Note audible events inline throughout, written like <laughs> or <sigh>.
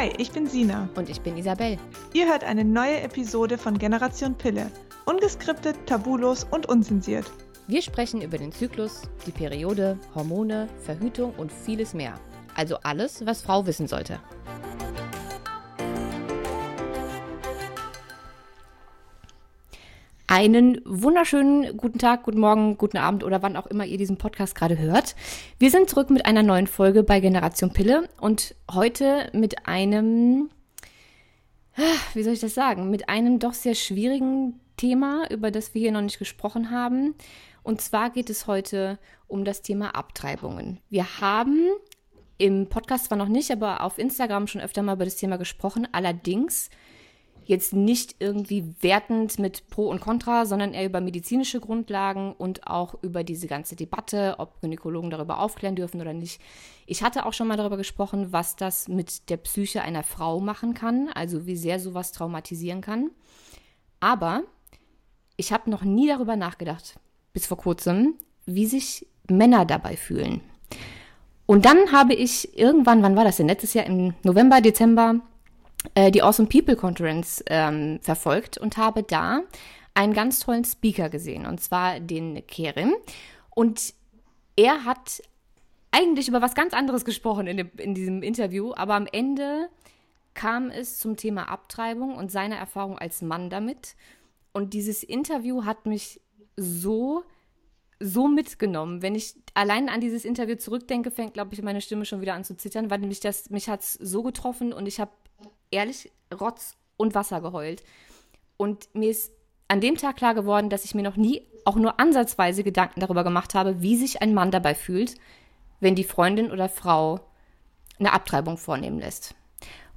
Hi, ich bin Sina. Und ich bin Isabel. Ihr hört eine neue Episode von Generation Pille. Ungeskriptet, tabulos und unzensiert. Wir sprechen über den Zyklus, die Periode, Hormone, Verhütung und vieles mehr. Also alles, was Frau wissen sollte. Einen wunderschönen guten Tag, guten Morgen, guten Abend oder wann auch immer ihr diesen Podcast gerade hört. Wir sind zurück mit einer neuen Folge bei Generation Pille und heute mit einem, ah, wie soll ich das sagen, mit einem doch sehr schwierigen Thema, über das wir hier noch nicht gesprochen haben. Und zwar geht es heute um das Thema Abtreibungen. Wir haben im Podcast zwar noch nicht, aber auf Instagram schon öfter mal über das Thema gesprochen. Allerdings jetzt nicht irgendwie wertend mit Pro und Contra, sondern eher über medizinische Grundlagen und auch über diese ganze Debatte, ob Gynäkologen darüber aufklären dürfen oder nicht. Ich hatte auch schon mal darüber gesprochen, was das mit der Psyche einer Frau machen kann, also wie sehr sowas traumatisieren kann. Aber ich habe noch nie darüber nachgedacht, bis vor kurzem, wie sich Männer dabei fühlen. Und dann habe ich irgendwann, wann war das denn? Letztes Jahr im November, Dezember, äh, die Awesome People Conference ähm, verfolgt und habe da einen ganz tollen Speaker gesehen, und zwar den Kerim. Und er hat eigentlich über was ganz anderes gesprochen in, dem, in diesem Interview, aber am Ende kam es zum Thema Abtreibung und seine Erfahrung als Mann damit. Und dieses Interview hat mich so, so mitgenommen. Wenn ich allein an dieses Interview zurückdenke, fängt, glaube ich, meine Stimme schon wieder an zu zittern, weil mich das, mich hat es so getroffen und ich habe ehrlich Rotz und Wasser geheult. Und mir ist an dem Tag klar geworden, dass ich mir noch nie auch nur ansatzweise Gedanken darüber gemacht habe, wie sich ein Mann dabei fühlt, wenn die Freundin oder Frau eine Abtreibung vornehmen lässt.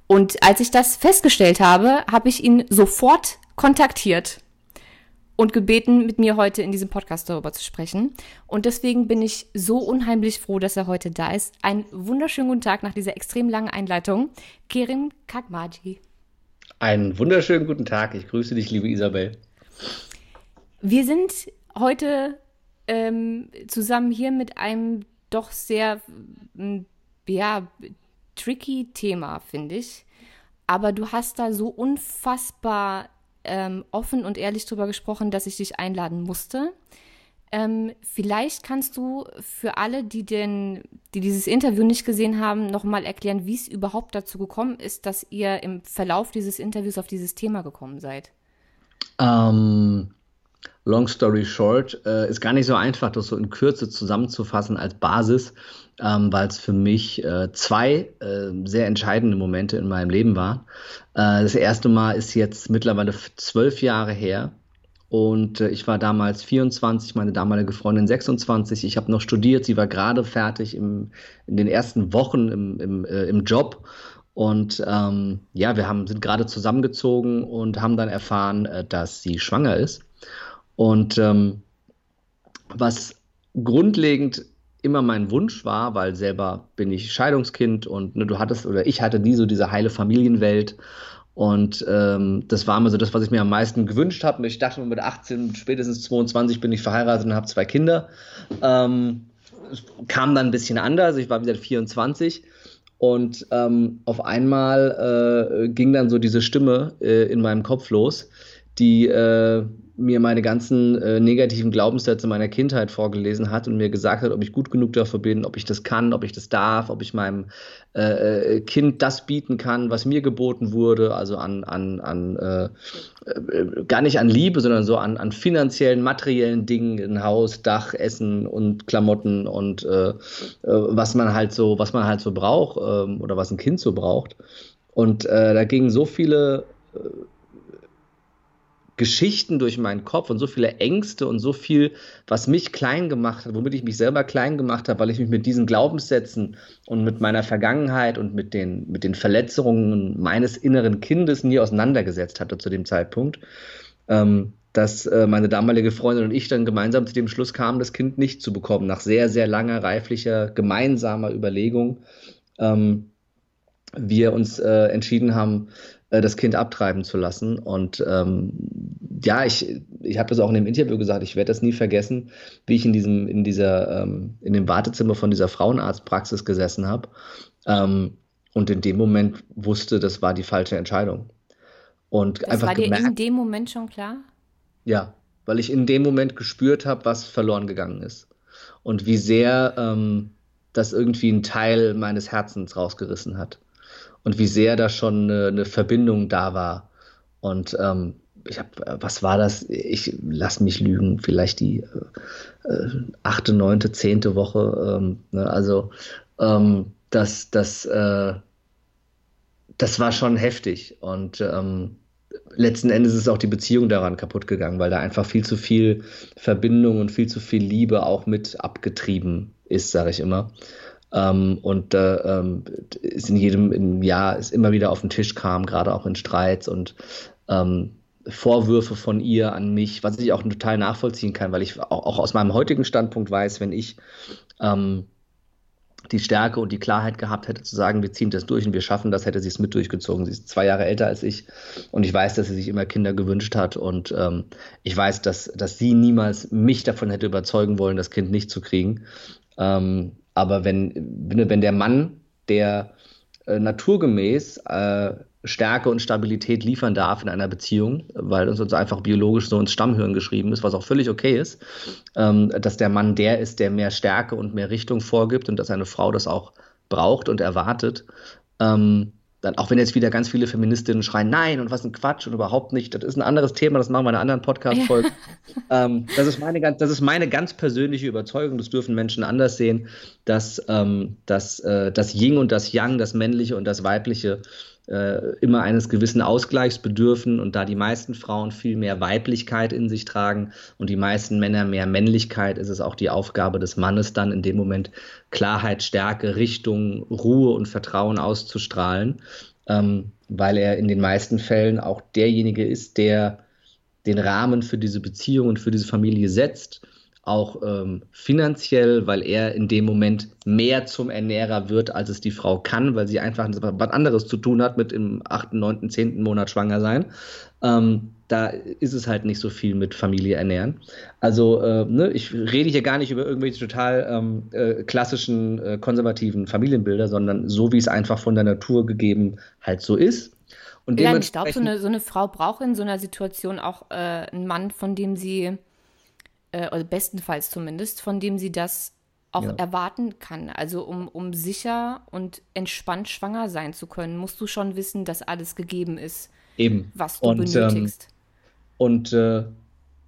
Und als ich das festgestellt habe, habe ich ihn sofort kontaktiert und gebeten, mit mir heute in diesem Podcast darüber zu sprechen. Und deswegen bin ich so unheimlich froh, dass er heute da ist. Einen wunderschönen guten Tag nach dieser extrem langen Einleitung. Kerim Kakmaji. Einen wunderschönen guten Tag. Ich grüße dich, liebe Isabel. Wir sind heute ähm, zusammen hier mit einem doch sehr, ja, tricky Thema, finde ich. Aber du hast da so unfassbar ähm, offen und ehrlich darüber gesprochen, dass ich dich einladen musste. Ähm, vielleicht kannst du für alle, die, den, die dieses Interview nicht gesehen haben, nochmal erklären, wie es überhaupt dazu gekommen ist, dass ihr im Verlauf dieses Interviews auf dieses Thema gekommen seid. Ähm, long story short, äh, ist gar nicht so einfach, das so in Kürze zusammenzufassen als Basis, ähm, weil es für mich äh, zwei äh, sehr entscheidende Momente in meinem Leben waren. Äh, das erste Mal ist jetzt mittlerweile zwölf Jahre her. Und äh, ich war damals 24, meine damalige Freundin 26. Ich habe noch studiert, sie war gerade fertig im, in den ersten Wochen im, im, äh, im Job. Und ähm, ja, wir haben, sind gerade zusammengezogen und haben dann erfahren, äh, dass sie schwanger ist. Und ähm, was grundlegend immer mein Wunsch war, weil selber bin ich Scheidungskind und ne, du hattest oder ich hatte nie so diese heile Familienwelt. Und ähm, das war immer so das, was ich mir am meisten gewünscht habe. Ich dachte mit 18, spätestens 22 bin ich verheiratet und habe zwei Kinder. Ähm, kam dann ein bisschen anders. Ich war wieder 24 und ähm, auf einmal äh, ging dann so diese Stimme äh, in meinem Kopf los, die äh, mir meine ganzen äh, negativen Glaubenssätze meiner Kindheit vorgelesen hat und mir gesagt hat, ob ich gut genug dafür bin, ob ich das kann, ob ich das darf, ob ich meinem äh, äh Kind das bieten kann, was mir geboten wurde, also an, an, an äh, äh, gar nicht an Liebe, sondern so an, an finanziellen, materiellen Dingen, ein Haus, Dach, Essen und Klamotten und äh, äh, was man halt so, was man halt so braucht ähm, oder was ein Kind so braucht. Und da gingen so viele Geschichten durch meinen Kopf und so viele Ängste und so viel, was mich klein gemacht hat, womit ich mich selber klein gemacht habe, weil ich mich mit diesen Glaubenssätzen und mit meiner Vergangenheit und mit den, mit den Verletzungen meines inneren Kindes nie auseinandergesetzt hatte zu dem Zeitpunkt, ähm, dass äh, meine damalige Freundin und ich dann gemeinsam zu dem Schluss kamen, das Kind nicht zu bekommen, nach sehr, sehr langer, reiflicher, gemeinsamer Überlegung. Ähm, wir uns äh, entschieden haben, äh, das Kind abtreiben zu lassen. Und ähm, ja, ich, ich habe das auch in dem Interview gesagt, ich werde das nie vergessen, wie ich in diesem, in dieser, ähm, in dem Wartezimmer von dieser Frauenarztpraxis gesessen habe. Ähm, und in dem Moment wusste, das war die falsche Entscheidung. Und Das einfach war dir gemerkt, in dem Moment schon klar? ja, weil ich in dem Moment gespürt habe, was verloren gegangen ist. Und wie sehr ähm, das irgendwie einen Teil meines Herzens rausgerissen hat. Und wie sehr da schon eine, eine Verbindung da war. Und ähm, ich habe, was war das? Ich lass mich lügen, vielleicht die äh, achte, neunte, zehnte Woche. Ähm, ne? Also ähm, das, das, äh, das war schon heftig. Und ähm, letzten Endes ist auch die Beziehung daran kaputt gegangen, weil da einfach viel zu viel Verbindung und viel zu viel Liebe auch mit abgetrieben ist, sage ich immer. Ähm, und äh, ähm, ist in jedem im Jahr ist immer wieder auf den Tisch kam, gerade auch in Streits und ähm, Vorwürfe von ihr an mich, was ich auch total nachvollziehen kann, weil ich auch, auch aus meinem heutigen Standpunkt weiß, wenn ich ähm, die Stärke und die Klarheit gehabt hätte, zu sagen, wir ziehen das durch und wir schaffen das, hätte sie es mit durchgezogen. Sie ist zwei Jahre älter als ich und ich weiß, dass sie sich immer Kinder gewünscht hat und ähm, ich weiß, dass, dass sie niemals mich davon hätte überzeugen wollen, das Kind nicht zu kriegen. Ähm, aber wenn, wenn wenn der Mann, der äh, naturgemäß äh, Stärke und Stabilität liefern darf in einer Beziehung, weil uns uns einfach biologisch so ins Stammhirn geschrieben ist, was auch völlig okay ist, ähm, dass der Mann der ist, der mehr Stärke und mehr Richtung vorgibt und dass eine Frau das auch braucht und erwartet. Ähm, dann, auch wenn jetzt wieder ganz viele Feministinnen schreien, nein und was ein Quatsch und überhaupt nicht, das ist ein anderes Thema, das machen wir in einer anderen Podcast-Folge. Ja. <laughs> ähm, das, ist meine, das ist meine ganz persönliche Überzeugung, das dürfen Menschen anders sehen, dass, ähm, dass äh, das Yin und das Yang, das Männliche und das Weibliche äh, immer eines gewissen Ausgleichs bedürfen und da die meisten Frauen viel mehr Weiblichkeit in sich tragen und die meisten Männer mehr Männlichkeit, ist es auch die Aufgabe des Mannes dann in dem Moment Klarheit, Stärke, Richtung, Ruhe und Vertrauen auszustrahlen, ähm, weil er in den meisten Fällen auch derjenige ist, der den Rahmen für diese Beziehung und für diese Familie setzt auch ähm, finanziell, weil er in dem Moment mehr zum Ernährer wird, als es die Frau kann, weil sie einfach was anderes zu tun hat mit im 8., 9., 10. Monat schwanger sein. Ähm, da ist es halt nicht so viel mit Familie ernähren. Also äh, ne, ich rede hier gar nicht über irgendwelche total ähm, äh, klassischen äh, konservativen Familienbilder, sondern so wie es einfach von der Natur gegeben halt so ist. Und ja, ich glaube, so eine, so eine Frau braucht in so einer Situation auch äh, einen Mann, von dem sie äh, oder bestenfalls zumindest, von dem sie das auch ja. erwarten kann. Also um, um sicher und entspannt schwanger sein zu können, musst du schon wissen, dass alles gegeben ist, Eben. was du und, benötigst. Ähm, und äh,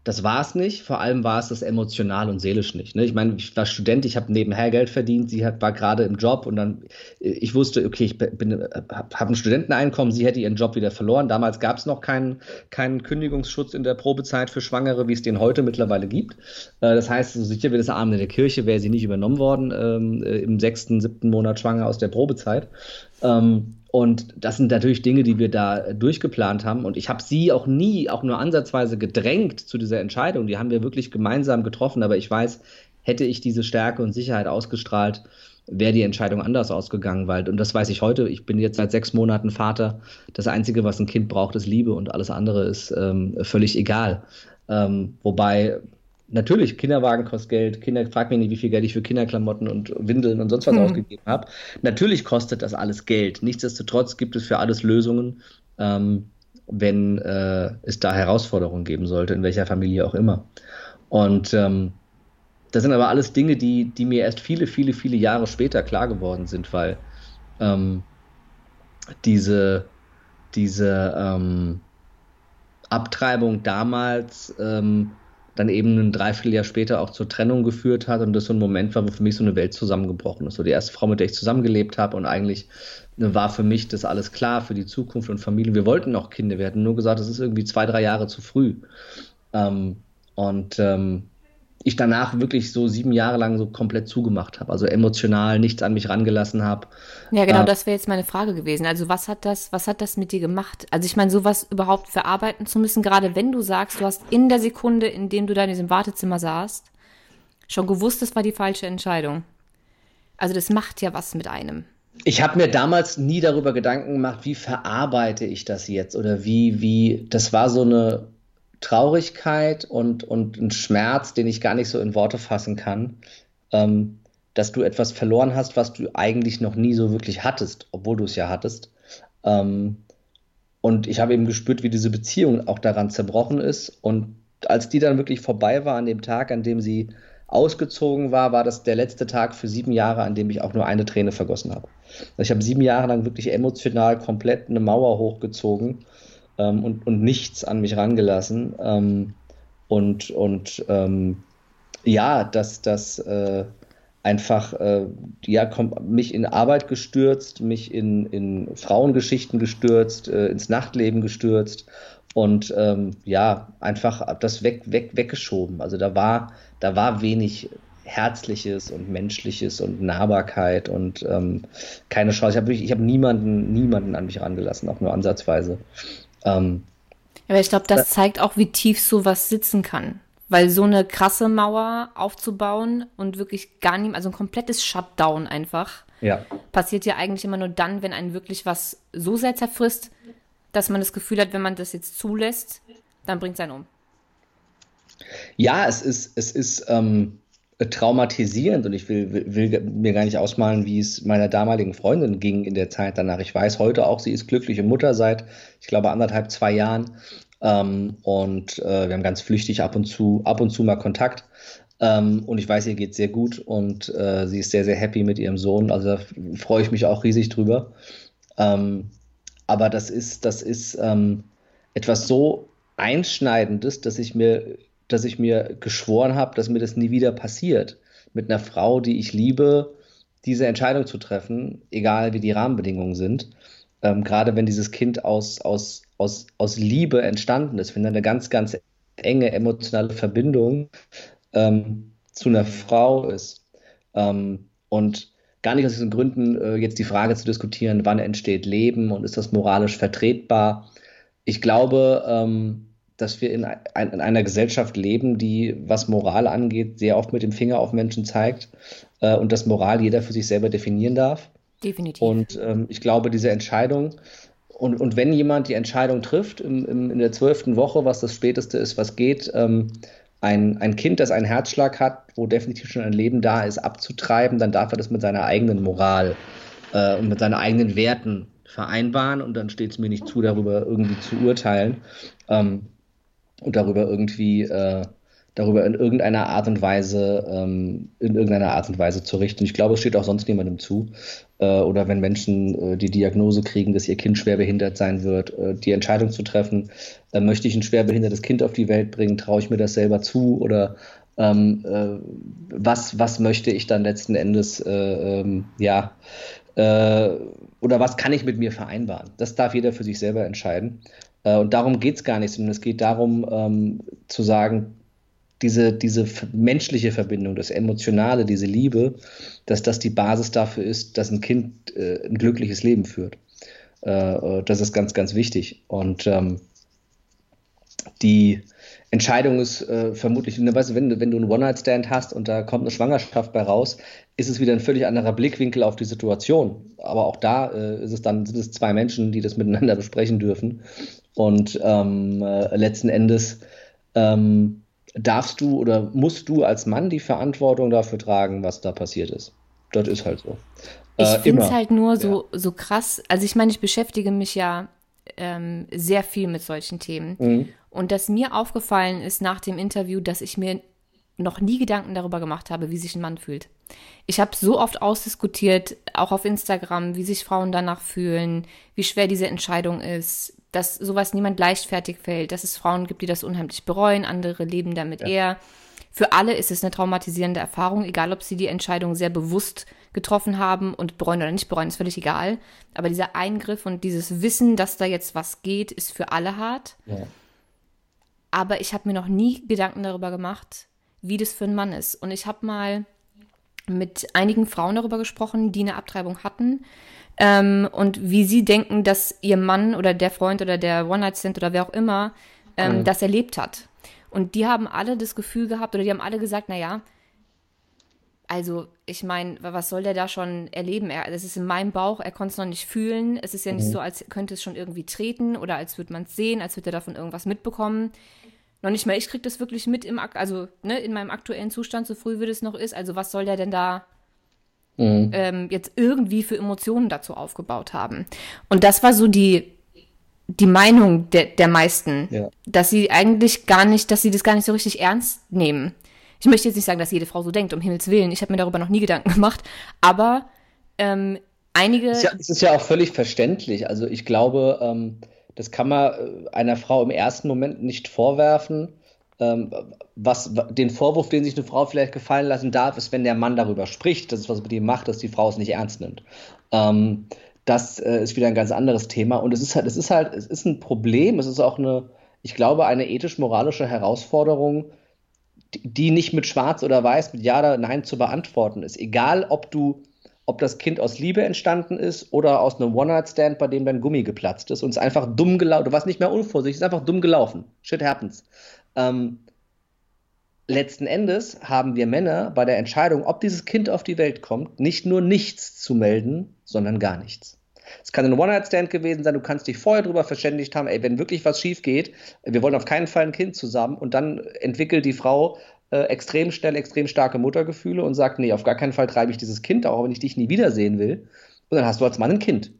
das war es nicht. Vor allem war es das emotional und seelisch nicht. Ne? Ich meine, ich war Student, ich habe nebenher Geld verdient, sie hat, war gerade im Job und dann, ich wusste, okay, ich habe ein Studenteneinkommen, sie hätte ihren Job wieder verloren. Damals gab es noch keinen, keinen Kündigungsschutz in der Probezeit für Schwangere, wie es den heute mittlerweile gibt. Äh, das heißt, so sicher wie das Abend in der Kirche wäre sie nicht übernommen worden ähm, äh, im sechsten, siebten Monat schwanger aus der Probezeit. Ähm, und das sind natürlich Dinge, die wir da durchgeplant haben. Und ich habe sie auch nie, auch nur ansatzweise gedrängt zu dieser Entscheidung. Die haben wir wirklich gemeinsam getroffen. Aber ich weiß, hätte ich diese Stärke und Sicherheit ausgestrahlt, wäre die Entscheidung anders ausgegangen. Weil, und das weiß ich heute, ich bin jetzt seit sechs Monaten Vater. Das Einzige, was ein Kind braucht, ist Liebe und alles andere ist ähm, völlig egal. Ähm, wobei Natürlich, Kinderwagen kostet Geld. Kinder, frag mich nicht, wie viel Geld ich für Kinderklamotten und Windeln und sonst was hm. ausgegeben habe. Natürlich kostet das alles Geld. Nichtsdestotrotz gibt es für alles Lösungen, ähm, wenn äh, es da Herausforderungen geben sollte, in welcher Familie auch immer. Und ähm, das sind aber alles Dinge, die, die mir erst viele, viele, viele Jahre später klar geworden sind, weil ähm, diese, diese ähm, Abtreibung damals ähm, dann eben ein Dreivierteljahr später auch zur Trennung geführt hat und das so ein Moment war, wo für mich so eine Welt zusammengebrochen ist. So die erste Frau, mit der ich zusammengelebt habe und eigentlich ne, war für mich das alles klar für die Zukunft und Familie. Wir wollten noch Kinder, wir hatten nur gesagt, es ist irgendwie zwei, drei Jahre zu früh. Ähm, und ähm, ich danach wirklich so sieben Jahre lang so komplett zugemacht habe, also emotional nichts an mich rangelassen habe. Ja, genau, äh, das wäre jetzt meine Frage gewesen. Also was hat das, was hat das mit dir gemacht? Also ich meine, sowas überhaupt verarbeiten zu müssen, gerade wenn du sagst, du hast in der Sekunde, in dem du da in diesem Wartezimmer saßt, schon gewusst, das war die falsche Entscheidung. Also das macht ja was mit einem. Ich habe mir damals nie darüber Gedanken gemacht, wie verarbeite ich das jetzt oder wie, wie, das war so eine Traurigkeit und, und ein Schmerz, den ich gar nicht so in Worte fassen kann. Ähm, dass du etwas verloren hast, was du eigentlich noch nie so wirklich hattest, obwohl du es ja hattest. Ähm, und ich habe eben gespürt, wie diese Beziehung auch daran zerbrochen ist. Und als die dann wirklich vorbei war, an dem Tag, an dem sie ausgezogen war, war das der letzte Tag für sieben Jahre, an dem ich auch nur eine Träne vergossen habe. Also ich habe sieben Jahre lang wirklich emotional komplett eine Mauer hochgezogen ähm, und, und nichts an mich rangelassen. Ähm, und und ähm, ja, dass das äh, einfach äh, ja, mich in Arbeit gestürzt, mich in, in Frauengeschichten gestürzt, äh, ins Nachtleben gestürzt und ähm, ja, einfach das weg, weg, weggeschoben. Also da war, da war wenig Herzliches und Menschliches und Nahbarkeit und ähm, keine Chance. Ich habe ich hab niemanden, niemanden an mich rangelassen, auch nur ansatzweise. Ähm, aber ich glaube, das zeigt auch, wie tief sowas sitzen kann. Weil so eine krasse Mauer aufzubauen und wirklich gar nicht, also ein komplettes Shutdown einfach, ja. passiert ja eigentlich immer nur dann, wenn einen wirklich was so sehr zerfrisst, dass man das Gefühl hat, wenn man das jetzt zulässt, dann bringt es einen um. Ja, es ist, es ist ähm, traumatisierend und ich will, will, mir gar nicht ausmalen, wie es meiner damaligen Freundin ging in der Zeit danach. Ich weiß heute auch, sie ist glückliche Mutter seit, ich glaube, anderthalb, zwei Jahren. Ähm, und äh, wir haben ganz flüchtig ab und zu, ab und zu mal Kontakt. Ähm, und ich weiß, ihr geht sehr gut und äh, sie ist sehr, sehr happy mit ihrem Sohn. Also da freue ich mich auch riesig drüber. Ähm, aber das ist, das ist ähm, etwas so Einschneidendes, dass ich mir, dass ich mir geschworen habe, dass mir das nie wieder passiert. Mit einer Frau, die ich liebe, diese Entscheidung zu treffen, egal wie die Rahmenbedingungen sind. Ähm, gerade wenn dieses Kind aus, aus, aus, aus Liebe entstanden ist, wenn da eine ganz, ganz enge emotionale Verbindung ähm, zu einer Frau ist. Ähm, und gar nicht aus diesen Gründen äh, jetzt die Frage zu diskutieren, wann entsteht Leben und ist das moralisch vertretbar. Ich glaube, ähm, dass wir in, ein, in, einer Gesellschaft leben, die, was Moral angeht, sehr oft mit dem Finger auf Menschen zeigt äh, und dass Moral jeder für sich selber definieren darf. Definitiv. Und ähm, ich glaube, diese Entscheidung, und, und wenn jemand die Entscheidung trifft im, im, in der zwölften Woche, was das Späteste ist, was geht, ähm, ein, ein Kind, das einen Herzschlag hat, wo definitiv schon ein Leben da ist, abzutreiben, dann darf er das mit seiner eigenen Moral äh, und mit seinen eigenen Werten vereinbaren und dann steht es mir nicht zu, darüber irgendwie zu urteilen ähm, und darüber irgendwie äh, darüber in irgendeiner Art und Weise ähm, in irgendeiner Art und Weise zu richten. Ich glaube, es steht auch sonst niemandem zu. Äh, oder wenn Menschen äh, die Diagnose kriegen, dass ihr Kind schwer behindert sein wird, äh, die Entscheidung zu treffen, äh, möchte ich ein schwer behindertes Kind auf die Welt bringen, traue ich mir das selber zu oder ähm, äh, was, was möchte ich dann letzten Endes, äh, ähm, ja, oder was kann ich mit mir vereinbaren? Das darf jeder für sich selber entscheiden. Und darum geht es gar nicht, sondern es geht darum, ähm, zu sagen, diese, diese menschliche Verbindung, das Emotionale, diese Liebe, dass das die Basis dafür ist, dass ein Kind äh, ein glückliches Leben führt. Äh, äh das ist ganz, ganz wichtig. Und ähm, die Entscheidung ist äh, vermutlich, wenn, wenn du einen One-Night-Stand hast und da kommt eine Schwangerschaft bei raus, ist es wieder ein völlig anderer Blickwinkel auf die Situation. Aber auch da äh, ist es dann, sind es zwei Menschen, die das miteinander besprechen dürfen. Und ähm, äh, letzten Endes ähm, darfst du oder musst du als Mann die Verantwortung dafür tragen, was da passiert ist. Das ist halt so. Ich äh, finde es halt nur so, ja. so krass. Also ich meine, ich beschäftige mich ja ähm, sehr viel mit solchen Themen. Mhm. Und dass mir aufgefallen ist nach dem Interview, dass ich mir noch nie Gedanken darüber gemacht habe, wie sich ein Mann fühlt. Ich habe so oft ausdiskutiert, auch auf Instagram, wie sich Frauen danach fühlen, wie schwer diese Entscheidung ist, dass sowas niemand leichtfertig fällt, dass es Frauen gibt, die das unheimlich bereuen, andere leben damit ja. eher. Für alle ist es eine traumatisierende Erfahrung, egal ob sie die Entscheidung sehr bewusst getroffen haben und bereuen oder nicht bereuen, ist völlig egal. Aber dieser Eingriff und dieses Wissen, dass da jetzt was geht, ist für alle hart. Ja. Aber ich habe mir noch nie Gedanken darüber gemacht, wie das für einen Mann ist. Und ich habe mal mit einigen Frauen darüber gesprochen, die eine Abtreibung hatten ähm, und wie sie denken, dass ihr Mann oder der Freund oder der One-Night-Stand oder wer auch immer ähm, mhm. das erlebt hat. Und die haben alle das Gefühl gehabt oder die haben alle gesagt, naja, also ich meine, was soll der da schon erleben? Er, das ist in meinem Bauch, er konnte es noch nicht fühlen. Es ist ja nicht mhm. so, als könnte es schon irgendwie treten oder als würde man es sehen, als würde er davon irgendwas mitbekommen. Noch nicht mal ich kriege das wirklich mit im, also ne, in meinem aktuellen Zustand, so früh wie das noch ist. Also was soll der denn da mhm. ähm, jetzt irgendwie für Emotionen dazu aufgebaut haben. Und das war so die, die Meinung der, der meisten, ja. dass sie eigentlich gar nicht, dass sie das gar nicht so richtig ernst nehmen. Ich möchte jetzt nicht sagen, dass jede Frau so denkt, um Himmels Willen. Ich habe mir darüber noch nie Gedanken <laughs> gemacht. Aber ähm, einige. Es ist, ja, es ist ja auch völlig verständlich. Also ich glaube, ähm, das kann man äh, einer Frau im ersten Moment nicht vorwerfen. Ähm, was, den Vorwurf, den sich eine Frau vielleicht gefallen lassen darf, ist, wenn der Mann darüber spricht, dass es was mit ihm macht, dass die Frau es nicht ernst nimmt. Ähm, das äh, ist wieder ein ganz anderes Thema. Und es ist halt, es ist halt, es ist ein Problem, es ist auch eine, ich glaube, eine ethisch-moralische Herausforderung, die, die nicht mit Schwarz oder Weiß, mit Ja oder Nein zu beantworten ist. Egal, ob du ob das Kind aus Liebe entstanden ist oder aus einem One-Night-Stand, bei dem dein Gummi geplatzt ist und es einfach dumm gelaufen, du warst nicht mehr unvorsichtig, es ist einfach dumm gelaufen. Shit happens. Ähm, letzten Endes haben wir Männer bei der Entscheidung, ob dieses Kind auf die Welt kommt, nicht nur nichts zu melden, sondern gar nichts. Es kann ein One-Night-Stand gewesen sein, du kannst dich vorher darüber verständigt haben, ey, wenn wirklich was schief geht, wir wollen auf keinen Fall ein Kind zusammen und dann entwickelt die Frau äh, extrem schnell, extrem starke Muttergefühle und sagt, nee, auf gar keinen Fall treibe ich dieses Kind, auch wenn ich dich nie wiedersehen will. Und dann hast du als Mann ein Kind.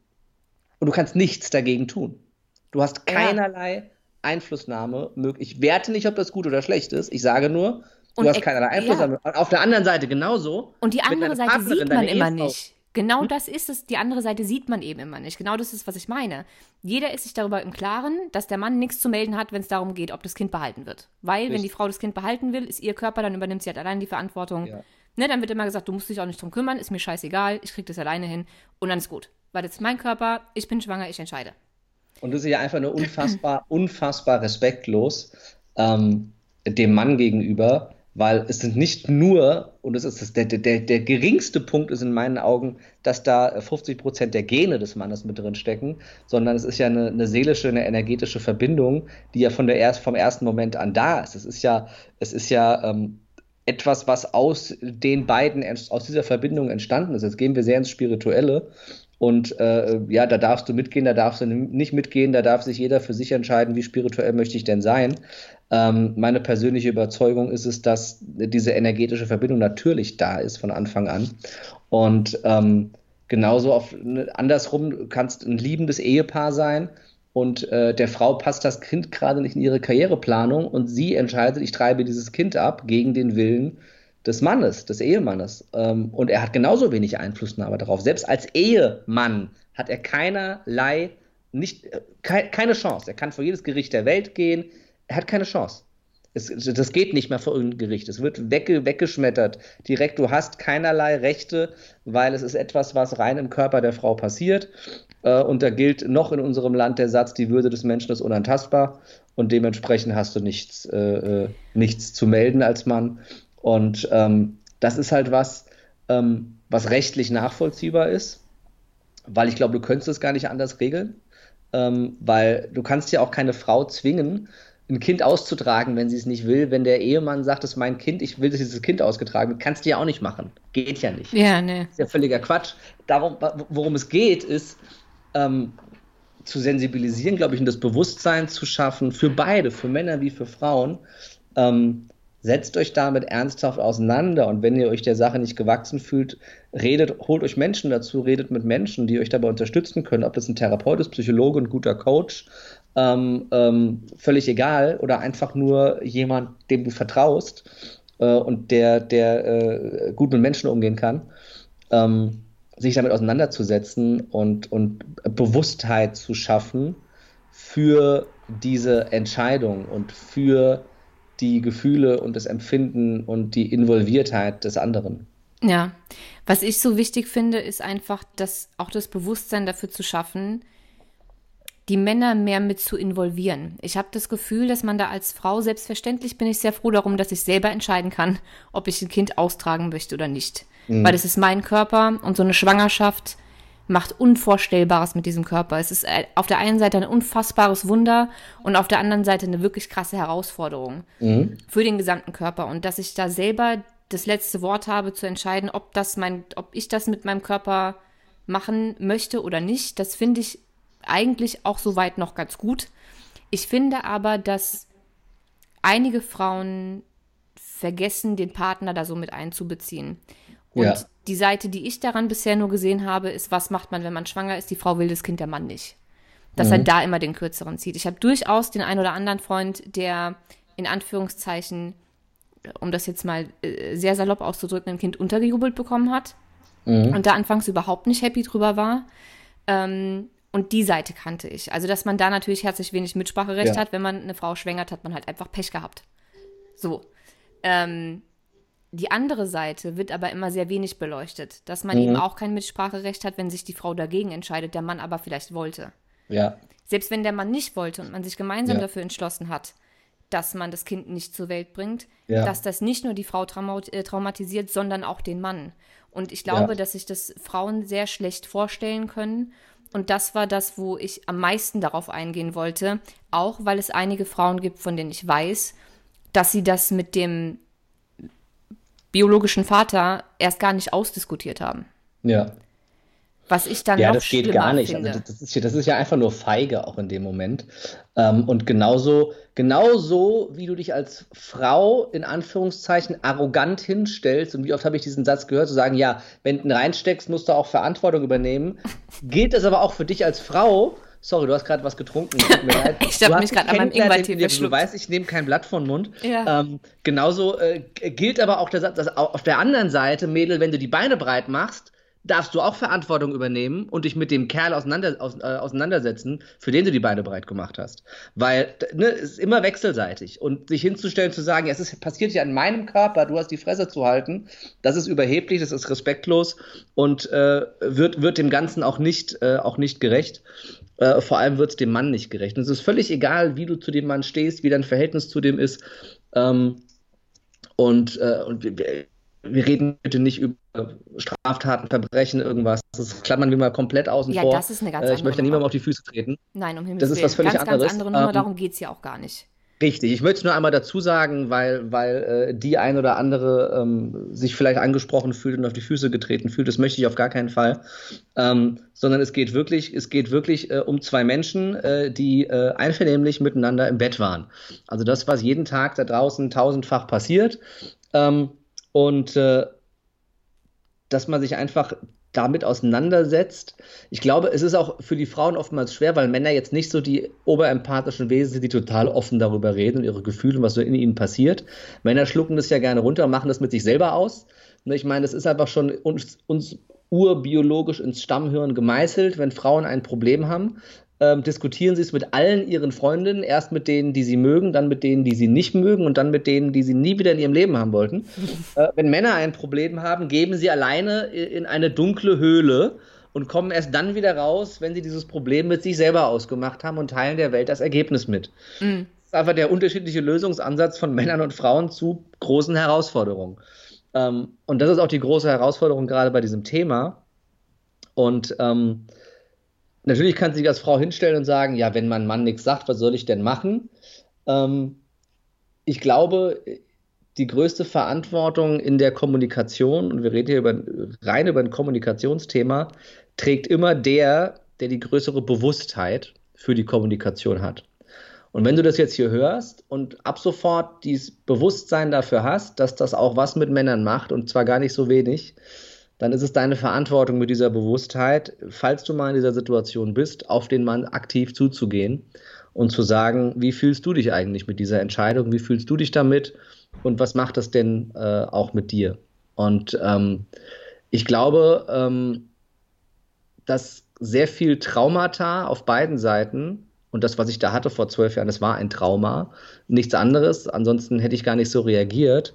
Und du kannst nichts dagegen tun. Du hast keinerlei ja. Einflussnahme möglich. Ich werte nicht, ob das gut oder schlecht ist. Ich sage nur, du und hast keinerlei Einflussnahme. Ja. Auf der anderen Seite genauso. Und die andere Seite sieht man immer nicht. Genau hm? das ist es. Die andere Seite sieht man eben immer nicht. Genau das ist, was ich meine. Jeder ist sich darüber im Klaren, dass der Mann nichts zu melden hat, wenn es darum geht, ob das Kind behalten wird. Weil, Richtig. wenn die Frau das Kind behalten will, ist ihr Körper, dann übernimmt sie halt allein die Verantwortung. Ja. Ne, dann wird immer gesagt, du musst dich auch nicht drum kümmern, ist mir scheißegal, ich krieg das alleine hin und dann ist gut. Weil das ist mein Körper, ich bin schwanger, ich entscheide. Und das ist ja einfach nur unfassbar, unfassbar respektlos ähm, dem Mann gegenüber, weil es sind nicht nur, und das ist das, der, der, der geringste Punkt ist in meinen Augen, dass da 50 Prozent der Gene des Mannes mit drin stecken, sondern es ist ja eine, eine seelische, eine energetische Verbindung, die ja von der erst, vom ersten Moment an da ist. Es ist ja, es ist ja ähm, etwas, was aus den beiden, aus dieser Verbindung entstanden ist. Jetzt gehen wir sehr ins Spirituelle. Und äh, ja, da darfst du mitgehen, da darfst du nicht mitgehen, da darf sich jeder für sich entscheiden, wie spirituell möchte ich denn sein. Ähm, meine persönliche Überzeugung ist es, dass diese energetische Verbindung natürlich da ist von Anfang an. Und ähm, genauso auf, ne, andersrum kannst ein liebendes Ehepaar sein und äh, der Frau passt das Kind gerade nicht in ihre Karriereplanung und sie entscheidet, ich treibe dieses Kind ab gegen den Willen des Mannes, des Ehemannes. Ähm, und er hat genauso wenig Einflussnahme darauf. Selbst als Ehemann hat er keinerlei, nicht, äh, keine Chance. Er kann vor jedes Gericht der Welt gehen, er hat keine Chance. Es, das geht nicht mehr vor irgendein Gericht. Es wird wegge, weggeschmettert. Direkt, du hast keinerlei Rechte, weil es ist etwas, was rein im Körper der Frau passiert. Äh, und da gilt noch in unserem Land der Satz, die Würde des Menschen ist unantastbar. Und dementsprechend hast du nichts, äh, äh, nichts zu melden als Mann. Und ähm, das ist halt was, ähm, was rechtlich nachvollziehbar ist, weil ich glaube, du könntest es gar nicht anders regeln. Ähm, weil du kannst ja auch keine Frau zwingen, ein Kind auszutragen, wenn sie es nicht will. Wenn der Ehemann sagt, das ist mein Kind, ich will, dass dieses Kind ausgetragen wird, kannst du ja auch nicht machen. Geht ja nicht. Ja, ne. Ist ja völliger Quatsch. Darum, worum es geht, ist ähm, zu sensibilisieren, glaube ich, und das Bewusstsein zu schaffen für beide, für Männer wie für Frauen. Ähm, setzt euch damit ernsthaft auseinander und wenn ihr euch der Sache nicht gewachsen fühlt, redet, holt euch Menschen dazu, redet mit Menschen, die euch dabei unterstützen können, ob das ein Therapeut ist, Psychologe, ein guter Coach ähm, ähm, völlig egal oder einfach nur jemand, dem du vertraust äh, und der, der äh, gut mit Menschen umgehen kann, ähm, sich damit auseinanderzusetzen und, und Bewusstheit zu schaffen für diese Entscheidung und für die Gefühle und das Empfinden und die Involviertheit des anderen. Ja, was ich so wichtig finde, ist einfach, dass auch das Bewusstsein dafür zu schaffen, die Männer mehr mit zu involvieren. Ich habe das Gefühl, dass man da als Frau, selbstverständlich bin ich sehr froh darum, dass ich selber entscheiden kann, ob ich ein Kind austragen möchte oder nicht. Mhm. Weil es ist mein Körper und so eine Schwangerschaft macht Unvorstellbares mit diesem Körper. Es ist äh, auf der einen Seite ein unfassbares Wunder und auf der anderen Seite eine wirklich krasse Herausforderung mhm. für den gesamten Körper. Und dass ich da selber das letzte Wort habe zu entscheiden, ob das mein, ob ich das mit meinem Körper machen möchte oder nicht, das finde ich eigentlich auch soweit noch ganz gut. Ich finde aber, dass einige Frauen vergessen, den Partner da so mit einzubeziehen. Und ja. die Seite, die ich daran bisher nur gesehen habe, ist, was macht man, wenn man schwanger ist? Die Frau will das Kind, der Mann nicht. Dass mhm. er da immer den kürzeren zieht. Ich habe durchaus den einen oder anderen Freund, der in Anführungszeichen, um das jetzt mal äh, sehr salopp auszudrücken, ein Kind untergejubelt bekommen hat. Mhm. Und da anfangs überhaupt nicht happy drüber war. Ähm, und die Seite kannte ich. Also, dass man da natürlich herzlich wenig Mitspracherecht ja. hat. Wenn man eine Frau schwängert, hat man halt einfach Pech gehabt. So. Ähm, die andere Seite wird aber immer sehr wenig beleuchtet, dass man mhm. eben auch kein Mitspracherecht hat, wenn sich die Frau dagegen entscheidet, der Mann aber vielleicht wollte. Ja. Selbst wenn der Mann nicht wollte und man sich gemeinsam ja. dafür entschlossen hat, dass man das Kind nicht zur Welt bringt, ja. dass das nicht nur die Frau äh, traumatisiert, sondern auch den Mann. Und ich glaube, ja. dass sich das Frauen sehr schlecht vorstellen können. Und das war das, wo ich am meisten darauf eingehen wollte, auch weil es einige Frauen gibt, von denen ich weiß, dass sie das mit dem biologischen Vater erst gar nicht ausdiskutiert haben. Ja. Was ich dann ja, noch das geht gar nicht. Also das, ist das ist ja einfach nur feige auch in dem Moment. Ähm, und genauso, genauso, wie du dich als Frau in Anführungszeichen arrogant hinstellst, und wie oft habe ich diesen Satz gehört, zu sagen, ja, wenn du reinsteckst, musst du auch Verantwortung übernehmen, <laughs> gilt das aber auch für dich als Frau. Sorry, du hast gerade was getrunken. <laughs> ich habe mich gerade an meinem Ingwertee verschluckt. Du weißt, ich nehme kein Blatt von Mund. Ja. Ähm, genauso äh, gilt aber auch der Satz, dass auf der anderen Seite, Mädel, wenn du die Beine breit machst, darfst du auch Verantwortung übernehmen und dich mit dem Kerl auseinander, aus, äh, auseinandersetzen, für den du die Beine breit gemacht hast. Weil ne, es ist immer wechselseitig. Und sich hinzustellen, zu sagen, ja, es ist, passiert ja an meinem Körper, du hast die Fresse zu halten, das ist überheblich, das ist respektlos und äh, wird, wird dem Ganzen auch nicht, äh, auch nicht gerecht. Äh, vor allem wird es dem Mann nicht gerecht. Und es ist völlig egal, wie du zu dem Mann stehst, wie dein Verhältnis zu dem ist. Ähm, und, äh, und wir, reden bitte nicht über Straftaten, Verbrechen, irgendwas. Das klammern wir mal komplett außen ja, vor. Ja, das ist eine ganz andere äh, Ich möchte niemandem auf die Füße treten. Nein, um Himmels Das ist was völlig ganz, anderes. Ganz andere Nummer, ähm, darum geht es ja auch gar nicht. Richtig, ich möchte es nur einmal dazu sagen, weil, weil äh, die ein oder andere ähm, sich vielleicht angesprochen fühlt und auf die Füße getreten fühlt. Das möchte ich auf gar keinen Fall. Ähm, sondern es geht wirklich, es geht wirklich äh, um zwei Menschen, äh, die äh, einvernehmlich miteinander im Bett waren. Also das, was jeden Tag da draußen tausendfach passiert. Ähm, und äh, dass man sich einfach damit auseinandersetzt. Ich glaube, es ist auch für die Frauen oftmals schwer, weil Männer jetzt nicht so die oberempathischen Wesen sind, die total offen darüber reden und ihre Gefühle und was so in ihnen passiert. Männer schlucken das ja gerne runter und machen das mit sich selber aus. Ich meine, das ist einfach schon uns, uns urbiologisch ins Stammhirn gemeißelt, wenn Frauen ein Problem haben, ähm, diskutieren sie es mit allen ihren Freundinnen, erst mit denen, die sie mögen, dann mit denen, die sie nicht mögen und dann mit denen, die sie nie wieder in ihrem Leben haben wollten. <laughs> äh, wenn Männer ein Problem haben, geben sie alleine in eine dunkle Höhle und kommen erst dann wieder raus, wenn sie dieses Problem mit sich selber ausgemacht haben und teilen der Welt das Ergebnis mit. Mhm. Das ist einfach der unterschiedliche Lösungsansatz von Männern und Frauen zu großen Herausforderungen. Ähm, und das ist auch die große Herausforderung gerade bei diesem Thema. Und ähm, natürlich kann sich als Frau hinstellen und sagen, ja, wenn mein Mann nichts sagt, was soll ich denn machen? Ähm, ich glaube, die größte Verantwortung in der Kommunikation, und wir reden hier über, rein über ein Kommunikationsthema, trägt immer der, der die größere Bewusstheit für die Kommunikation hat. Und wenn du das jetzt hier hörst und ab sofort dieses Bewusstsein dafür hast, dass das auch was mit Männern macht, und zwar gar nicht so wenig, dann ist es deine Verantwortung mit dieser Bewusstheit, falls du mal in dieser Situation bist, auf den Mann aktiv zuzugehen und zu sagen, wie fühlst du dich eigentlich mit dieser Entscheidung, wie fühlst du dich damit und was macht das denn äh, auch mit dir? Und ähm, ich glaube, ähm, dass sehr viel Traumata auf beiden Seiten und das, was ich da hatte vor zwölf Jahren, das war ein Trauma, nichts anderes. Ansonsten hätte ich gar nicht so reagiert.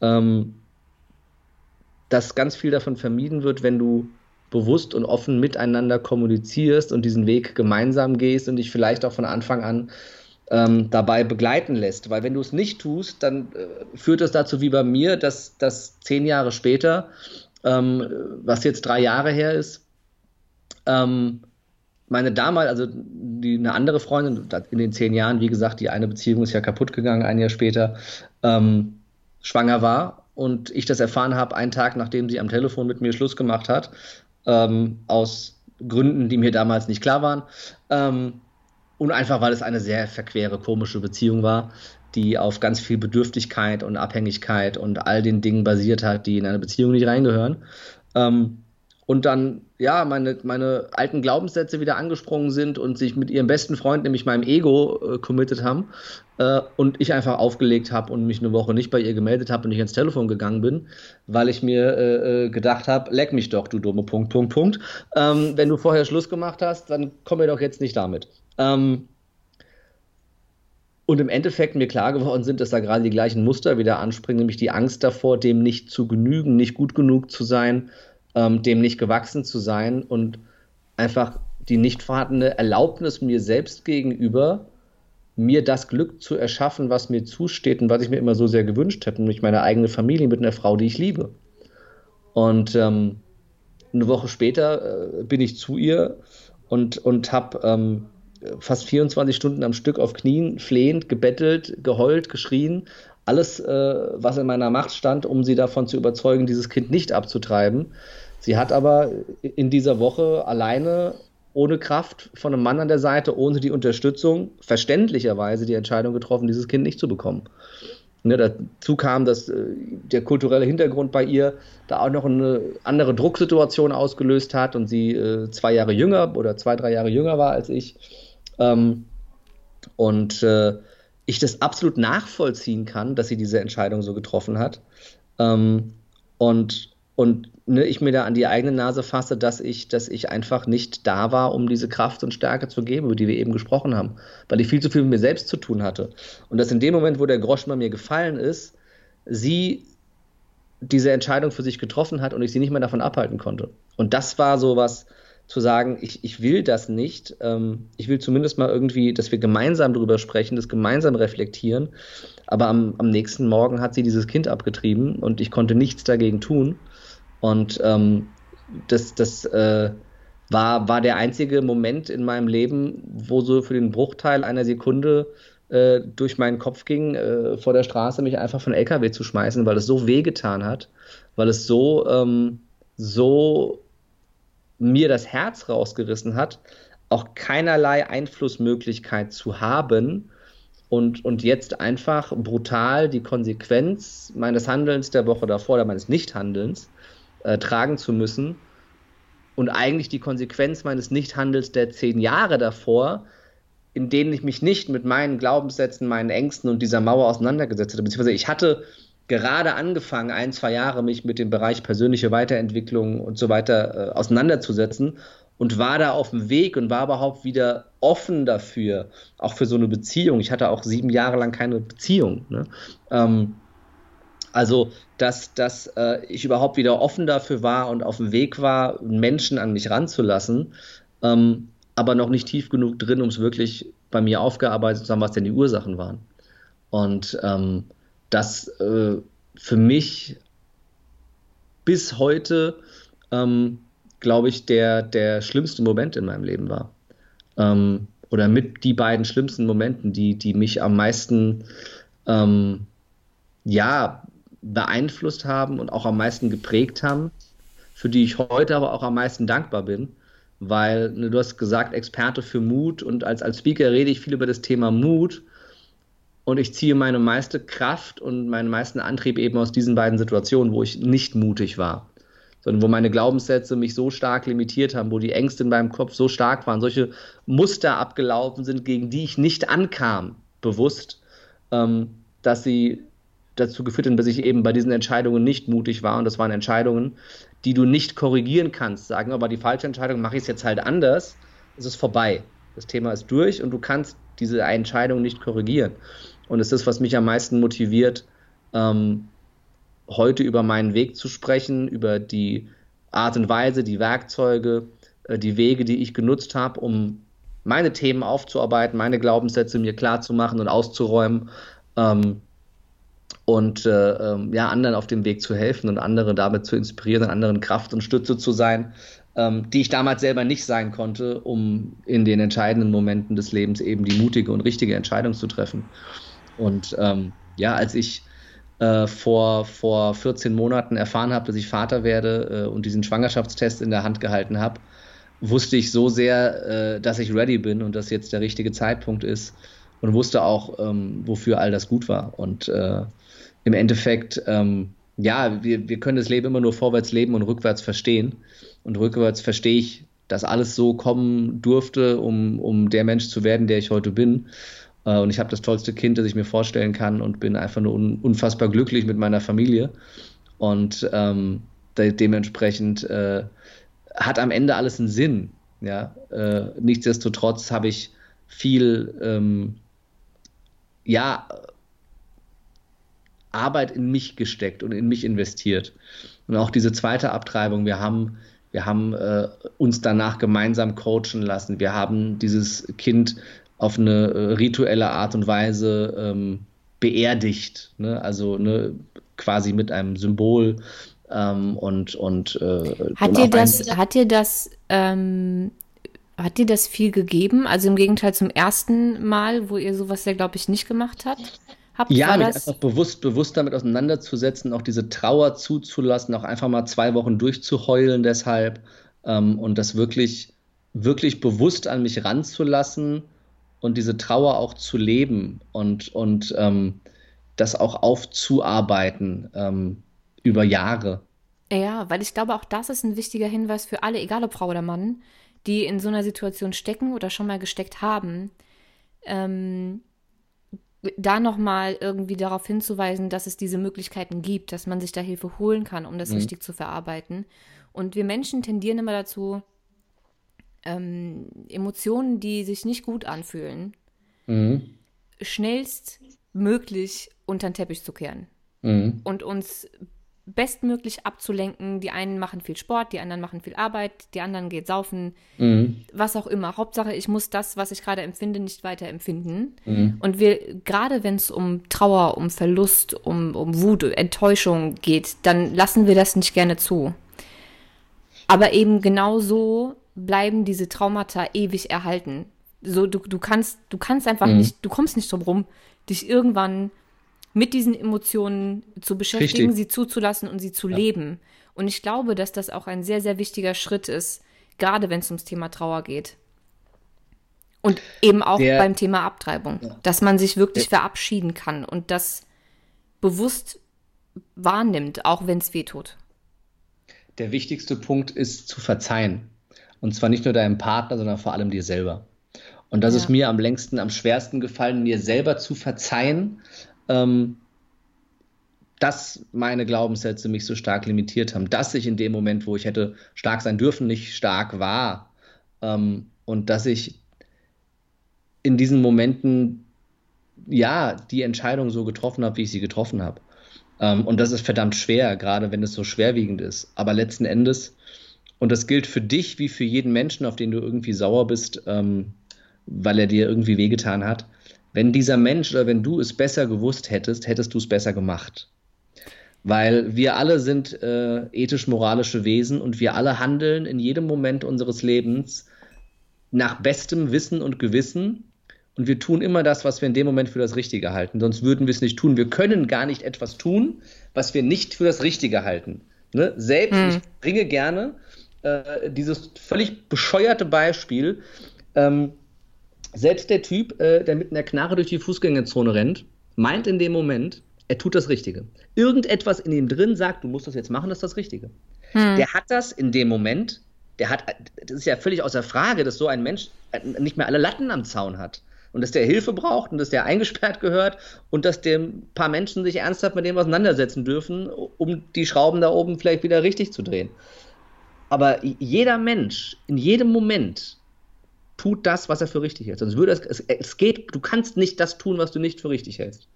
Ähm, dass ganz viel davon vermieden wird, wenn du bewusst und offen miteinander kommunizierst und diesen Weg gemeinsam gehst und dich vielleicht auch von Anfang an ähm, dabei begleiten lässt. Weil wenn du es nicht tust, dann äh, führt das dazu wie bei mir, dass, dass zehn Jahre später, ähm, was jetzt drei Jahre her ist, ähm, meine damals, also die, eine andere Freundin, in den zehn Jahren, wie gesagt, die eine Beziehung ist ja kaputt gegangen, ein Jahr später, ähm, schwanger war und ich das erfahren habe, einen Tag nachdem sie am Telefon mit mir Schluss gemacht hat, ähm, aus Gründen, die mir damals nicht klar waren. Ähm, und einfach, weil es eine sehr verquere, komische Beziehung war, die auf ganz viel Bedürftigkeit und Abhängigkeit und all den Dingen basiert hat, die in eine Beziehung nicht reingehören. Ähm, und dann, ja, meine, meine alten Glaubenssätze wieder angesprungen sind und sich mit ihrem besten Freund, nämlich meinem Ego, äh, committed haben. Äh, und ich einfach aufgelegt habe und mich eine Woche nicht bei ihr gemeldet habe und nicht ins Telefon gegangen bin, weil ich mir äh, äh gedacht habe, leck mich doch, du dumme Punkt, Punkt, Punkt. Ähm, wenn du vorher Schluss gemacht hast, dann komm mir doch jetzt nicht damit. Ähm, und im Endeffekt mir klar geworden sind, dass da gerade die gleichen Muster wieder anspringen, nämlich die Angst davor, dem nicht zu genügen, nicht gut genug zu sein, ähm, dem nicht gewachsen zu sein und einfach die nicht vorhandene Erlaubnis mir selbst gegenüber, mir das Glück zu erschaffen, was mir zusteht und was ich mir immer so sehr gewünscht hätte, nämlich meine eigene Familie mit einer Frau, die ich liebe. Und ähm, eine Woche später äh, bin ich zu ihr und, und habe ähm, fast 24 Stunden am Stück auf Knien, flehend, gebettelt, geheult, geschrien. Alles, äh, was in meiner Macht stand, um sie davon zu überzeugen, dieses Kind nicht abzutreiben. Sie hat aber in dieser Woche alleine, ohne Kraft von einem Mann an der Seite, ohne die Unterstützung, verständlicherweise die Entscheidung getroffen, dieses Kind nicht zu bekommen. Ne, dazu kam, dass äh, der kulturelle Hintergrund bei ihr da auch noch eine andere Drucksituation ausgelöst hat und sie äh, zwei Jahre jünger oder zwei, drei Jahre jünger war als ich. Ähm, und äh, ich das absolut nachvollziehen kann, dass sie diese Entscheidung so getroffen hat. Ähm, und und ne, ich mir da an die eigene Nase fasse, dass ich, dass ich einfach nicht da war, um diese Kraft und Stärke zu geben, über die wir eben gesprochen haben, weil ich viel zu viel mit mir selbst zu tun hatte. Und dass in dem Moment, wo der Groschen bei mir gefallen ist, sie diese Entscheidung für sich getroffen hat und ich sie nicht mehr davon abhalten konnte. Und das war so was, zu sagen, ich, ich will das nicht. Ähm, ich will zumindest mal irgendwie, dass wir gemeinsam darüber sprechen, das gemeinsam reflektieren. Aber am, am nächsten Morgen hat sie dieses Kind abgetrieben und ich konnte nichts dagegen tun. Und ähm, das, das äh, war, war der einzige Moment in meinem Leben, wo so für den Bruchteil einer Sekunde äh, durch meinen Kopf ging, äh, vor der Straße mich einfach von LKW zu schmeißen, weil es so wehgetan hat, weil es so, ähm, so mir das Herz rausgerissen hat, auch keinerlei Einflussmöglichkeit zu haben und, und jetzt einfach brutal die Konsequenz meines Handelns der Woche davor oder meines Nichthandelns äh, tragen zu müssen und eigentlich die Konsequenz meines Nichthandels der zehn Jahre davor, in denen ich mich nicht mit meinen Glaubenssätzen, meinen Ängsten und dieser Mauer auseinandergesetzt hatte. Beziehungsweise ich hatte gerade angefangen, ein, zwei Jahre mich mit dem Bereich persönliche Weiterentwicklung und so weiter äh, auseinanderzusetzen und war da auf dem Weg und war überhaupt wieder offen dafür, auch für so eine Beziehung. Ich hatte auch sieben Jahre lang keine Beziehung. Ne? Ähm, also, dass, dass äh, ich überhaupt wieder offen dafür war und auf dem Weg war, Menschen an mich ranzulassen, ähm, aber noch nicht tief genug drin, um es wirklich bei mir aufgearbeitet zu haben, was denn die Ursachen waren. Und ähm, das äh, für mich bis heute, ähm, glaube ich, der, der schlimmste Moment in meinem Leben war. Ähm, oder mit die beiden schlimmsten Momenten, die, die mich am meisten ähm, ja, beeinflusst haben und auch am meisten geprägt haben, für die ich heute aber auch am meisten dankbar bin. Weil ne, du hast gesagt, Experte für Mut und als, als Speaker rede ich viel über das Thema Mut und ich ziehe meine meiste Kraft und meinen meisten Antrieb eben aus diesen beiden Situationen, wo ich nicht mutig war, sondern wo meine Glaubenssätze mich so stark limitiert haben, wo die Ängste in meinem Kopf so stark waren, solche Muster abgelaufen sind, gegen die ich nicht ankam, bewusst, ähm, dass sie dazu geführt haben, dass ich eben bei diesen Entscheidungen nicht mutig war. Und das waren Entscheidungen, die du nicht korrigieren kannst. Sagen aber die falsche Entscheidung, mache ich es jetzt halt anders, es ist vorbei. Das Thema ist durch und du kannst diese Entscheidung nicht korrigieren. Und es ist, was mich am meisten motiviert, ähm, heute über meinen Weg zu sprechen, über die Art und Weise, die Werkzeuge, äh, die Wege, die ich genutzt habe, um meine Themen aufzuarbeiten, meine Glaubenssätze mir klar zu machen und auszuräumen ähm, und äh, ähm, ja, anderen auf dem Weg zu helfen und andere damit zu inspirieren, anderen Kraft und Stütze zu sein, ähm, die ich damals selber nicht sein konnte, um in den entscheidenden Momenten des Lebens eben die mutige und richtige Entscheidung zu treffen. Und ähm, ja, als ich äh, vor, vor 14 Monaten erfahren habe, dass ich Vater werde äh, und diesen Schwangerschaftstest in der Hand gehalten habe, wusste ich so sehr, äh, dass ich ready bin und dass jetzt der richtige Zeitpunkt ist, und wusste auch, ähm, wofür all das gut war. Und äh, im Endeffekt, ähm, ja, wir, wir können das Leben immer nur vorwärts leben und rückwärts verstehen. Und rückwärts verstehe ich, dass alles so kommen durfte, um, um der Mensch zu werden, der ich heute bin. Äh, und ich habe das tollste Kind, das ich mir vorstellen kann und bin einfach nur un, unfassbar glücklich mit meiner Familie. Und ähm, de dementsprechend äh, hat am Ende alles einen Sinn. Ja? Äh, nichtsdestotrotz habe ich viel ähm, ja, Arbeit in mich gesteckt und in mich investiert. Und auch diese zweite Abtreibung, wir haben, wir haben äh, uns danach gemeinsam coachen lassen. Wir haben dieses Kind auf eine äh, rituelle Art und Weise ähm, beerdigt, ne? also ne, quasi mit einem Symbol. Ähm, und und äh, hat, dir das, hat dir das ähm, hat dir das viel gegeben? Also im Gegenteil zum ersten Mal, wo ihr sowas ja, glaube ich, nicht gemacht habt? Habt, ja, mich einfach bewusst, bewusst damit auseinanderzusetzen, auch diese Trauer zuzulassen, auch einfach mal zwei Wochen durchzuheulen deshalb ähm, und das wirklich, wirklich bewusst an mich ranzulassen und diese Trauer auch zu leben und, und ähm, das auch aufzuarbeiten ähm, über Jahre. Ja, weil ich glaube, auch das ist ein wichtiger Hinweis für alle, egal ob Frau oder Mann, die in so einer Situation stecken oder schon mal gesteckt haben, ähm, da nochmal irgendwie darauf hinzuweisen, dass es diese Möglichkeiten gibt, dass man sich da Hilfe holen kann, um das mhm. richtig zu verarbeiten. Und wir Menschen tendieren immer dazu, ähm, Emotionen, die sich nicht gut anfühlen, mhm. schnellstmöglich unter den Teppich zu kehren mhm. und uns bestmöglich abzulenken. Die einen machen viel Sport, die anderen machen viel Arbeit, die anderen geht saufen, mhm. was auch immer. Hauptsache, ich muss das, was ich gerade empfinde, nicht weiter empfinden. Mhm. Und wir, gerade wenn es um Trauer, um Verlust, um, um Wut, Enttäuschung geht, dann lassen wir das nicht gerne zu. Aber eben genau so bleiben diese Traumata ewig erhalten. So, du, du kannst, du kannst einfach mhm. nicht, du kommst nicht drum rum, dich irgendwann mit diesen Emotionen zu beschäftigen, Richtig. sie zuzulassen und sie zu ja. leben. Und ich glaube, dass das auch ein sehr, sehr wichtiger Schritt ist, gerade wenn es ums Thema Trauer geht. Und eben auch Der, beim Thema Abtreibung, ja. dass man sich wirklich Der, verabschieden kann und das bewusst wahrnimmt, auch wenn es weh tut. Der wichtigste Punkt ist zu verzeihen. Und zwar nicht nur deinem Partner, sondern vor allem dir selber. Und das ja. ist mir am längsten, am schwersten gefallen, mir selber zu verzeihen, ähm, dass meine Glaubenssätze mich so stark limitiert haben, dass ich in dem Moment, wo ich hätte stark sein dürfen, nicht stark war ähm, und dass ich in diesen Momenten ja die Entscheidung so getroffen habe, wie ich sie getroffen habe. Ähm, und das ist verdammt schwer, gerade wenn es so schwerwiegend ist. Aber letzten Endes, und das gilt für dich wie für jeden Menschen, auf den du irgendwie sauer bist, ähm, weil er dir irgendwie wehgetan hat, wenn dieser Mensch oder wenn du es besser gewusst hättest, hättest du es besser gemacht. Weil wir alle sind äh, ethisch-moralische Wesen und wir alle handeln in jedem Moment unseres Lebens nach bestem Wissen und Gewissen. Und wir tun immer das, was wir in dem Moment für das Richtige halten. Sonst würden wir es nicht tun. Wir können gar nicht etwas tun, was wir nicht für das Richtige halten. Ne? Selbst, hm. ich bringe gerne äh, dieses völlig bescheuerte Beispiel. Ähm, selbst der Typ, äh, der mit einer Knarre durch die Fußgängerzone rennt, meint in dem Moment, er tut das Richtige. Irgendetwas in ihm drin sagt, du musst das jetzt machen, das ist das Richtige. Hm. Der hat das in dem Moment, der hat, das ist ja völlig außer Frage, dass so ein Mensch äh, nicht mehr alle Latten am Zaun hat. Und dass der Hilfe braucht und dass der eingesperrt gehört und dass dem paar Menschen sich ernsthaft mit dem auseinandersetzen dürfen, um die Schrauben da oben vielleicht wieder richtig zu drehen. Aber jeder Mensch in jedem Moment tut das, was er für richtig hält. Sonst würde es, es, es geht, du kannst nicht das tun, was du nicht für richtig hältst.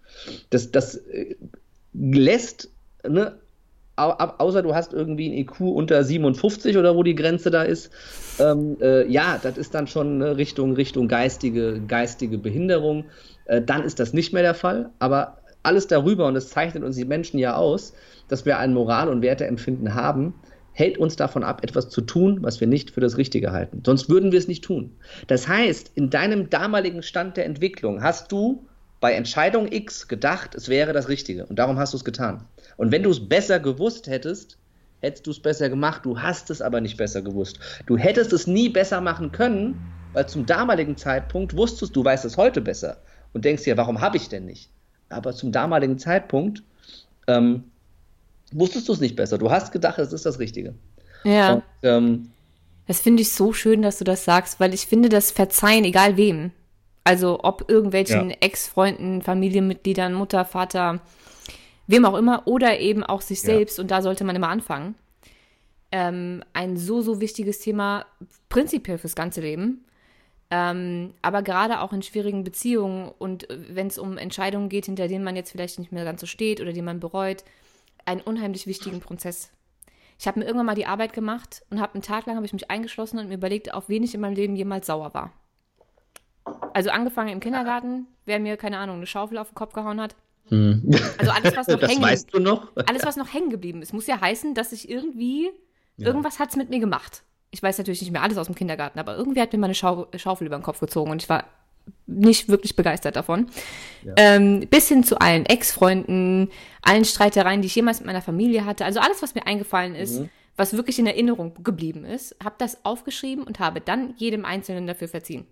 Das, das äh, lässt, ne, außer du hast irgendwie ein IQ unter 57 oder wo die Grenze da ist, ähm, äh, ja, das ist dann schon ne, Richtung, Richtung geistige, geistige Behinderung. Äh, dann ist das nicht mehr der Fall. Aber alles darüber, und das zeichnet uns die Menschen ja aus, dass wir ein Moral- und Werteempfinden haben, hält uns davon ab, etwas zu tun, was wir nicht für das Richtige halten. Sonst würden wir es nicht tun. Das heißt, in deinem damaligen Stand der Entwicklung hast du bei Entscheidung X gedacht, es wäre das Richtige. Und darum hast du es getan. Und wenn du es besser gewusst hättest, hättest du es besser gemacht. Du hast es aber nicht besser gewusst. Du hättest es nie besser machen können, weil zum damaligen Zeitpunkt wusstest du, weißt es heute besser. und denkst dir, warum habe ich denn nicht? Aber zum damaligen Zeitpunkt ähm, wusstest du es nicht besser. Du hast gedacht, es ist das Richtige. Ja. Und, ähm, das finde ich so schön, dass du das sagst, weil ich finde das Verzeihen, egal wem. Also ob irgendwelchen ja. Ex-Freunden, Familienmitgliedern, Mutter, Vater, wem auch immer, oder eben auch sich selbst, ja. und da sollte man immer anfangen. Ähm, ein so, so wichtiges Thema, prinzipiell fürs ganze Leben. Ähm, aber gerade auch in schwierigen Beziehungen und wenn es um Entscheidungen geht, hinter denen man jetzt vielleicht nicht mehr ganz so steht oder die man bereut, einen unheimlich wichtigen Prozess. Ich habe mir irgendwann mal die Arbeit gemacht und habe einen Tag lang habe ich mich eingeschlossen und mir überlegt, auf wen ich in meinem Leben jemals sauer war. Also angefangen im Kindergarten, wer mir keine Ahnung eine Schaufel auf den Kopf gehauen hat. Hm. Also alles was <laughs> noch das hängen, weißt du noch? <laughs> alles was noch hängen geblieben ist, muss ja heißen, dass ich irgendwie ja. irgendwas hat's mit mir gemacht. Ich weiß natürlich nicht mehr alles aus dem Kindergarten, aber irgendwie hat mir meine Schau Schaufel über den Kopf gezogen und ich war nicht wirklich begeistert davon. Ja. Ähm, bis hin zu allen Ex-Freunden, allen Streitereien, die ich jemals mit meiner Familie hatte. Also alles, was mir eingefallen ist, mhm. was wirklich in Erinnerung geblieben ist, habe das aufgeschrieben und habe dann jedem Einzelnen dafür verziehen.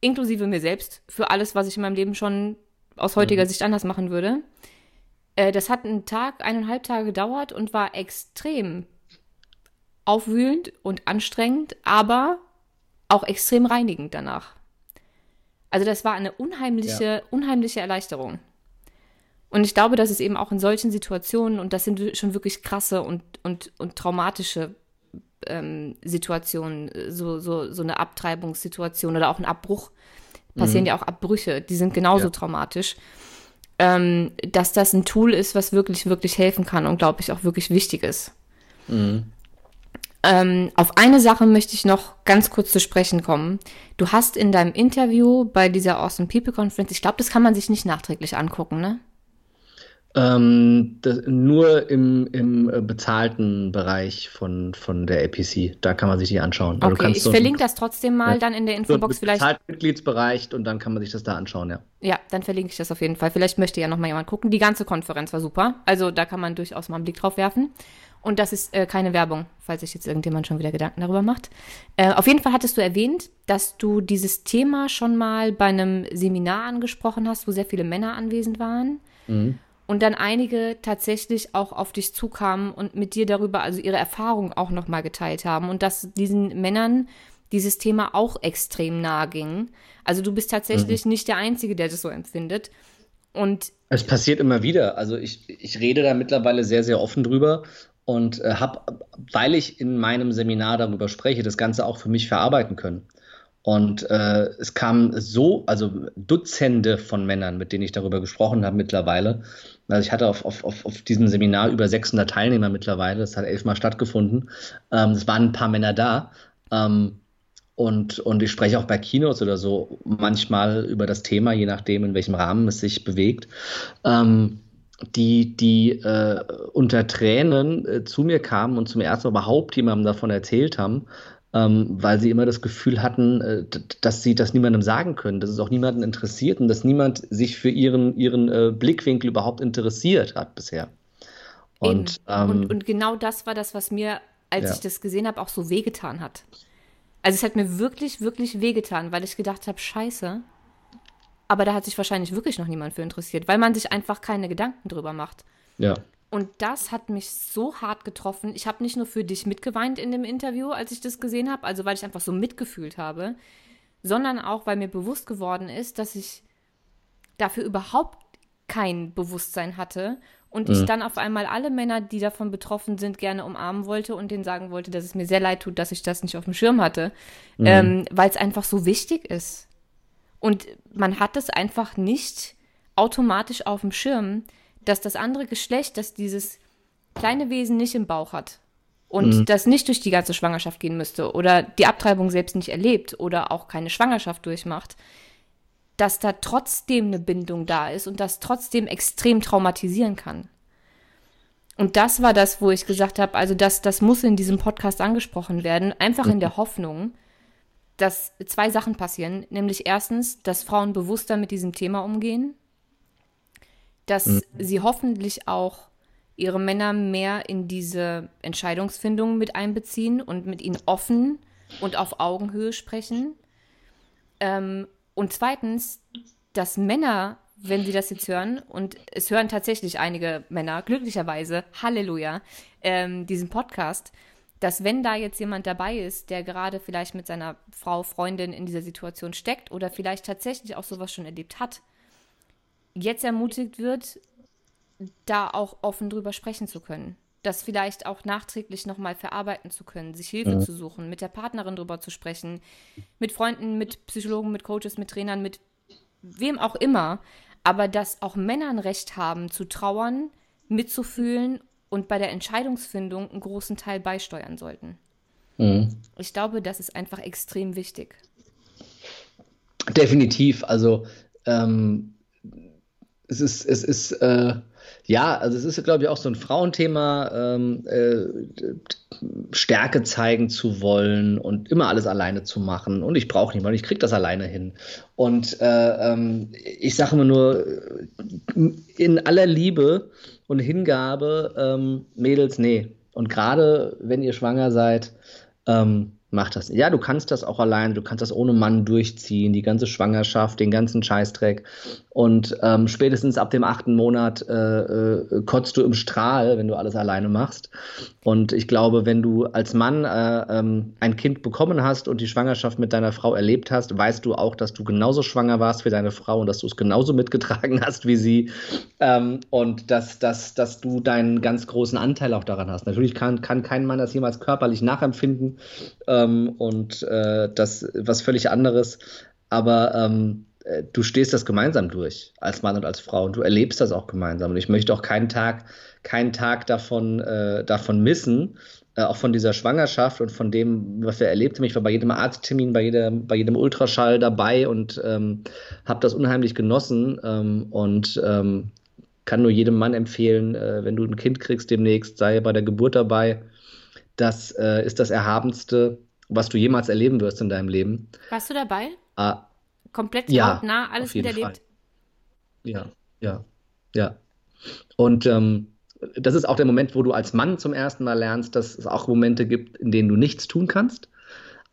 Inklusive mir selbst, für alles, was ich in meinem Leben schon aus heutiger mhm. Sicht anders machen würde. Äh, das hat einen Tag, eineinhalb Tage gedauert und war extrem aufwühlend und anstrengend, aber auch extrem reinigend danach. Also das war eine unheimliche, ja. unheimliche Erleichterung. Und ich glaube, dass es eben auch in solchen Situationen, und das sind schon wirklich krasse und, und, und traumatische ähm, Situationen, so, so, so eine Abtreibungssituation oder auch ein Abbruch, passieren mhm. ja auch Abbrüche, die sind genauso ja. traumatisch, ähm, dass das ein Tool ist, was wirklich, wirklich helfen kann und glaube ich auch wirklich wichtig ist. Mhm. Ähm, auf eine Sache möchte ich noch ganz kurz zu sprechen kommen. Du hast in deinem Interview bei dieser Awesome People Conference, ich glaube, das kann man sich nicht nachträglich angucken, ne? Ähm, das, nur im, im äh, bezahlten Bereich von, von der APC. Da kann man sich die anschauen. Also okay, ich so verlinke das trotzdem mal ja. dann in der Infobox so vielleicht. Mitgliedsbereich und dann kann man sich das da anschauen, ja. Ja, dann verlinke ich das auf jeden Fall. Vielleicht möchte ja noch mal jemand gucken. Die ganze Konferenz war super. Also da kann man durchaus mal einen Blick drauf werfen. Und das ist äh, keine Werbung, falls sich jetzt irgendjemand schon wieder Gedanken darüber macht. Äh, auf jeden Fall hattest du erwähnt, dass du dieses Thema schon mal bei einem Seminar angesprochen hast, wo sehr viele Männer anwesend waren. Mhm. Und dann einige tatsächlich auch auf dich zukamen und mit dir darüber, also ihre Erfahrungen auch nochmal geteilt haben. Und dass diesen Männern dieses Thema auch extrem nahe ging. Also du bist tatsächlich mhm. nicht der Einzige, der das so empfindet. Und es passiert immer wieder. Also ich, ich rede da mittlerweile sehr, sehr offen drüber und äh, habe, weil ich in meinem Seminar darüber spreche, das Ganze auch für mich verarbeiten können. Und äh, es kamen so, also Dutzende von Männern, mit denen ich darüber gesprochen habe mittlerweile. Also ich hatte auf, auf, auf, diesem Seminar über 600 Teilnehmer mittlerweile. Das hat elfmal stattgefunden. Ähm, es waren ein paar Männer da. Ähm, und, und ich spreche auch bei Kinos oder so manchmal über das Thema, je nachdem, in welchem Rahmen es sich bewegt. Ähm, die, die äh, unter Tränen äh, zu mir kamen und zum ersten Mal überhaupt jemandem davon erzählt haben, ähm, weil sie immer das Gefühl hatten, äh, dass sie das niemandem sagen können, dass es auch niemanden interessiert und dass niemand sich für ihren, ihren äh, Blickwinkel überhaupt interessiert hat bisher. Und, ähm, und, und, genau das war das, was mir, als ja. ich das gesehen habe, auch so wehgetan hat. Also es hat mir wirklich, wirklich wehgetan, weil ich gedacht habe, scheiße, aber da hat sich wahrscheinlich wirklich noch niemand für interessiert, weil man sich einfach keine Gedanken drüber macht. Ja. Und das hat mich so hart getroffen. Ich habe nicht nur für dich mitgeweint in dem Interview, als ich das gesehen habe, also weil ich einfach so mitgefühlt habe, sondern auch, weil mir bewusst geworden ist, dass ich dafür überhaupt kein Bewusstsein hatte und mhm. ich dann auf einmal alle Männer, die davon betroffen sind, gerne umarmen wollte und denen sagen wollte, dass es mir sehr leid tut, dass ich das nicht auf dem Schirm hatte, mhm. ähm, weil es einfach so wichtig ist. Und man hat es einfach nicht automatisch auf dem Schirm, dass das andere Geschlecht, das dieses kleine Wesen nicht im Bauch hat und mhm. das nicht durch die ganze Schwangerschaft gehen müsste oder die Abtreibung selbst nicht erlebt oder auch keine Schwangerschaft durchmacht, dass da trotzdem eine Bindung da ist und das trotzdem extrem traumatisieren kann. Und das war das, wo ich gesagt habe, also das, das muss in diesem Podcast angesprochen werden, einfach in der Hoffnung, dass zwei Sachen passieren. Nämlich erstens, dass Frauen bewusster mit diesem Thema umgehen, dass mhm. sie hoffentlich auch ihre Männer mehr in diese Entscheidungsfindung mit einbeziehen und mit ihnen offen und auf Augenhöhe sprechen. Ähm, und zweitens, dass Männer, wenn sie das jetzt hören, und es hören tatsächlich einige Männer, glücklicherweise, Halleluja, ähm, diesen Podcast, dass wenn da jetzt jemand dabei ist, der gerade vielleicht mit seiner Frau, Freundin in dieser Situation steckt oder vielleicht tatsächlich auch sowas schon erlebt hat, jetzt ermutigt wird, da auch offen drüber sprechen zu können. Das vielleicht auch nachträglich nochmal verarbeiten zu können, sich Hilfe mhm. zu suchen, mit der Partnerin drüber zu sprechen, mit Freunden, mit Psychologen, mit Coaches, mit Trainern, mit wem auch immer. Aber dass auch Männer ein Recht haben, zu trauern, mitzufühlen und bei der Entscheidungsfindung einen großen Teil beisteuern sollten. Mhm. Ich glaube, das ist einfach extrem wichtig. Definitiv. Also ähm, es ist, es ist, äh, ja, also es ist, glaube ich, auch so ein Frauenthema, ähm, äh, Stärke zeigen zu wollen und immer alles alleine zu machen. Und ich brauche niemanden, ich kriege das alleine hin. Und äh, ähm, ich sage immer nur, in aller Liebe und Hingabe, ähm, Mädels, nee. Und gerade wenn ihr schwanger seid, ähm, mach das. Ja, du kannst das auch alleine, du kannst das ohne Mann durchziehen, die ganze Schwangerschaft, den ganzen Scheißdreck. Und ähm, spätestens ab dem achten Monat äh, äh, kotzt du im Strahl, wenn du alles alleine machst. Und ich glaube, wenn du als Mann äh, ähm, ein Kind bekommen hast und die Schwangerschaft mit deiner Frau erlebt hast, weißt du auch, dass du genauso schwanger warst wie deine Frau und dass du es genauso mitgetragen <laughs> hast wie sie. Ähm, und dass, dass, dass du deinen ganz großen Anteil auch daran hast. Natürlich kann, kann kein Mann das jemals körperlich nachempfinden. Ähm, und äh, das was völlig anderes. Aber ähm, äh, du stehst das gemeinsam durch, als Mann und als Frau. Und du erlebst das auch gemeinsam. Und ich möchte auch keinen Tag, keinen Tag davon, äh, davon missen, äh, auch von dieser Schwangerschaft und von dem, was wir erlebt haben. Ich war bei jedem Arzttermin, bei, jeder, bei jedem Ultraschall dabei und ähm, habe das unheimlich genossen. Ähm, und ähm, kann nur jedem Mann empfehlen, äh, wenn du ein Kind kriegst demnächst, sei bei der Geburt dabei. Das äh, ist das Erhabenste, was du jemals erleben wirst in deinem Leben. Warst du dabei? Ah, Komplett ja, hautnah alles miterlebt? Ja, ja, ja. Und ähm, das ist auch der Moment, wo du als Mann zum ersten Mal lernst, dass es auch Momente gibt, in denen du nichts tun kannst,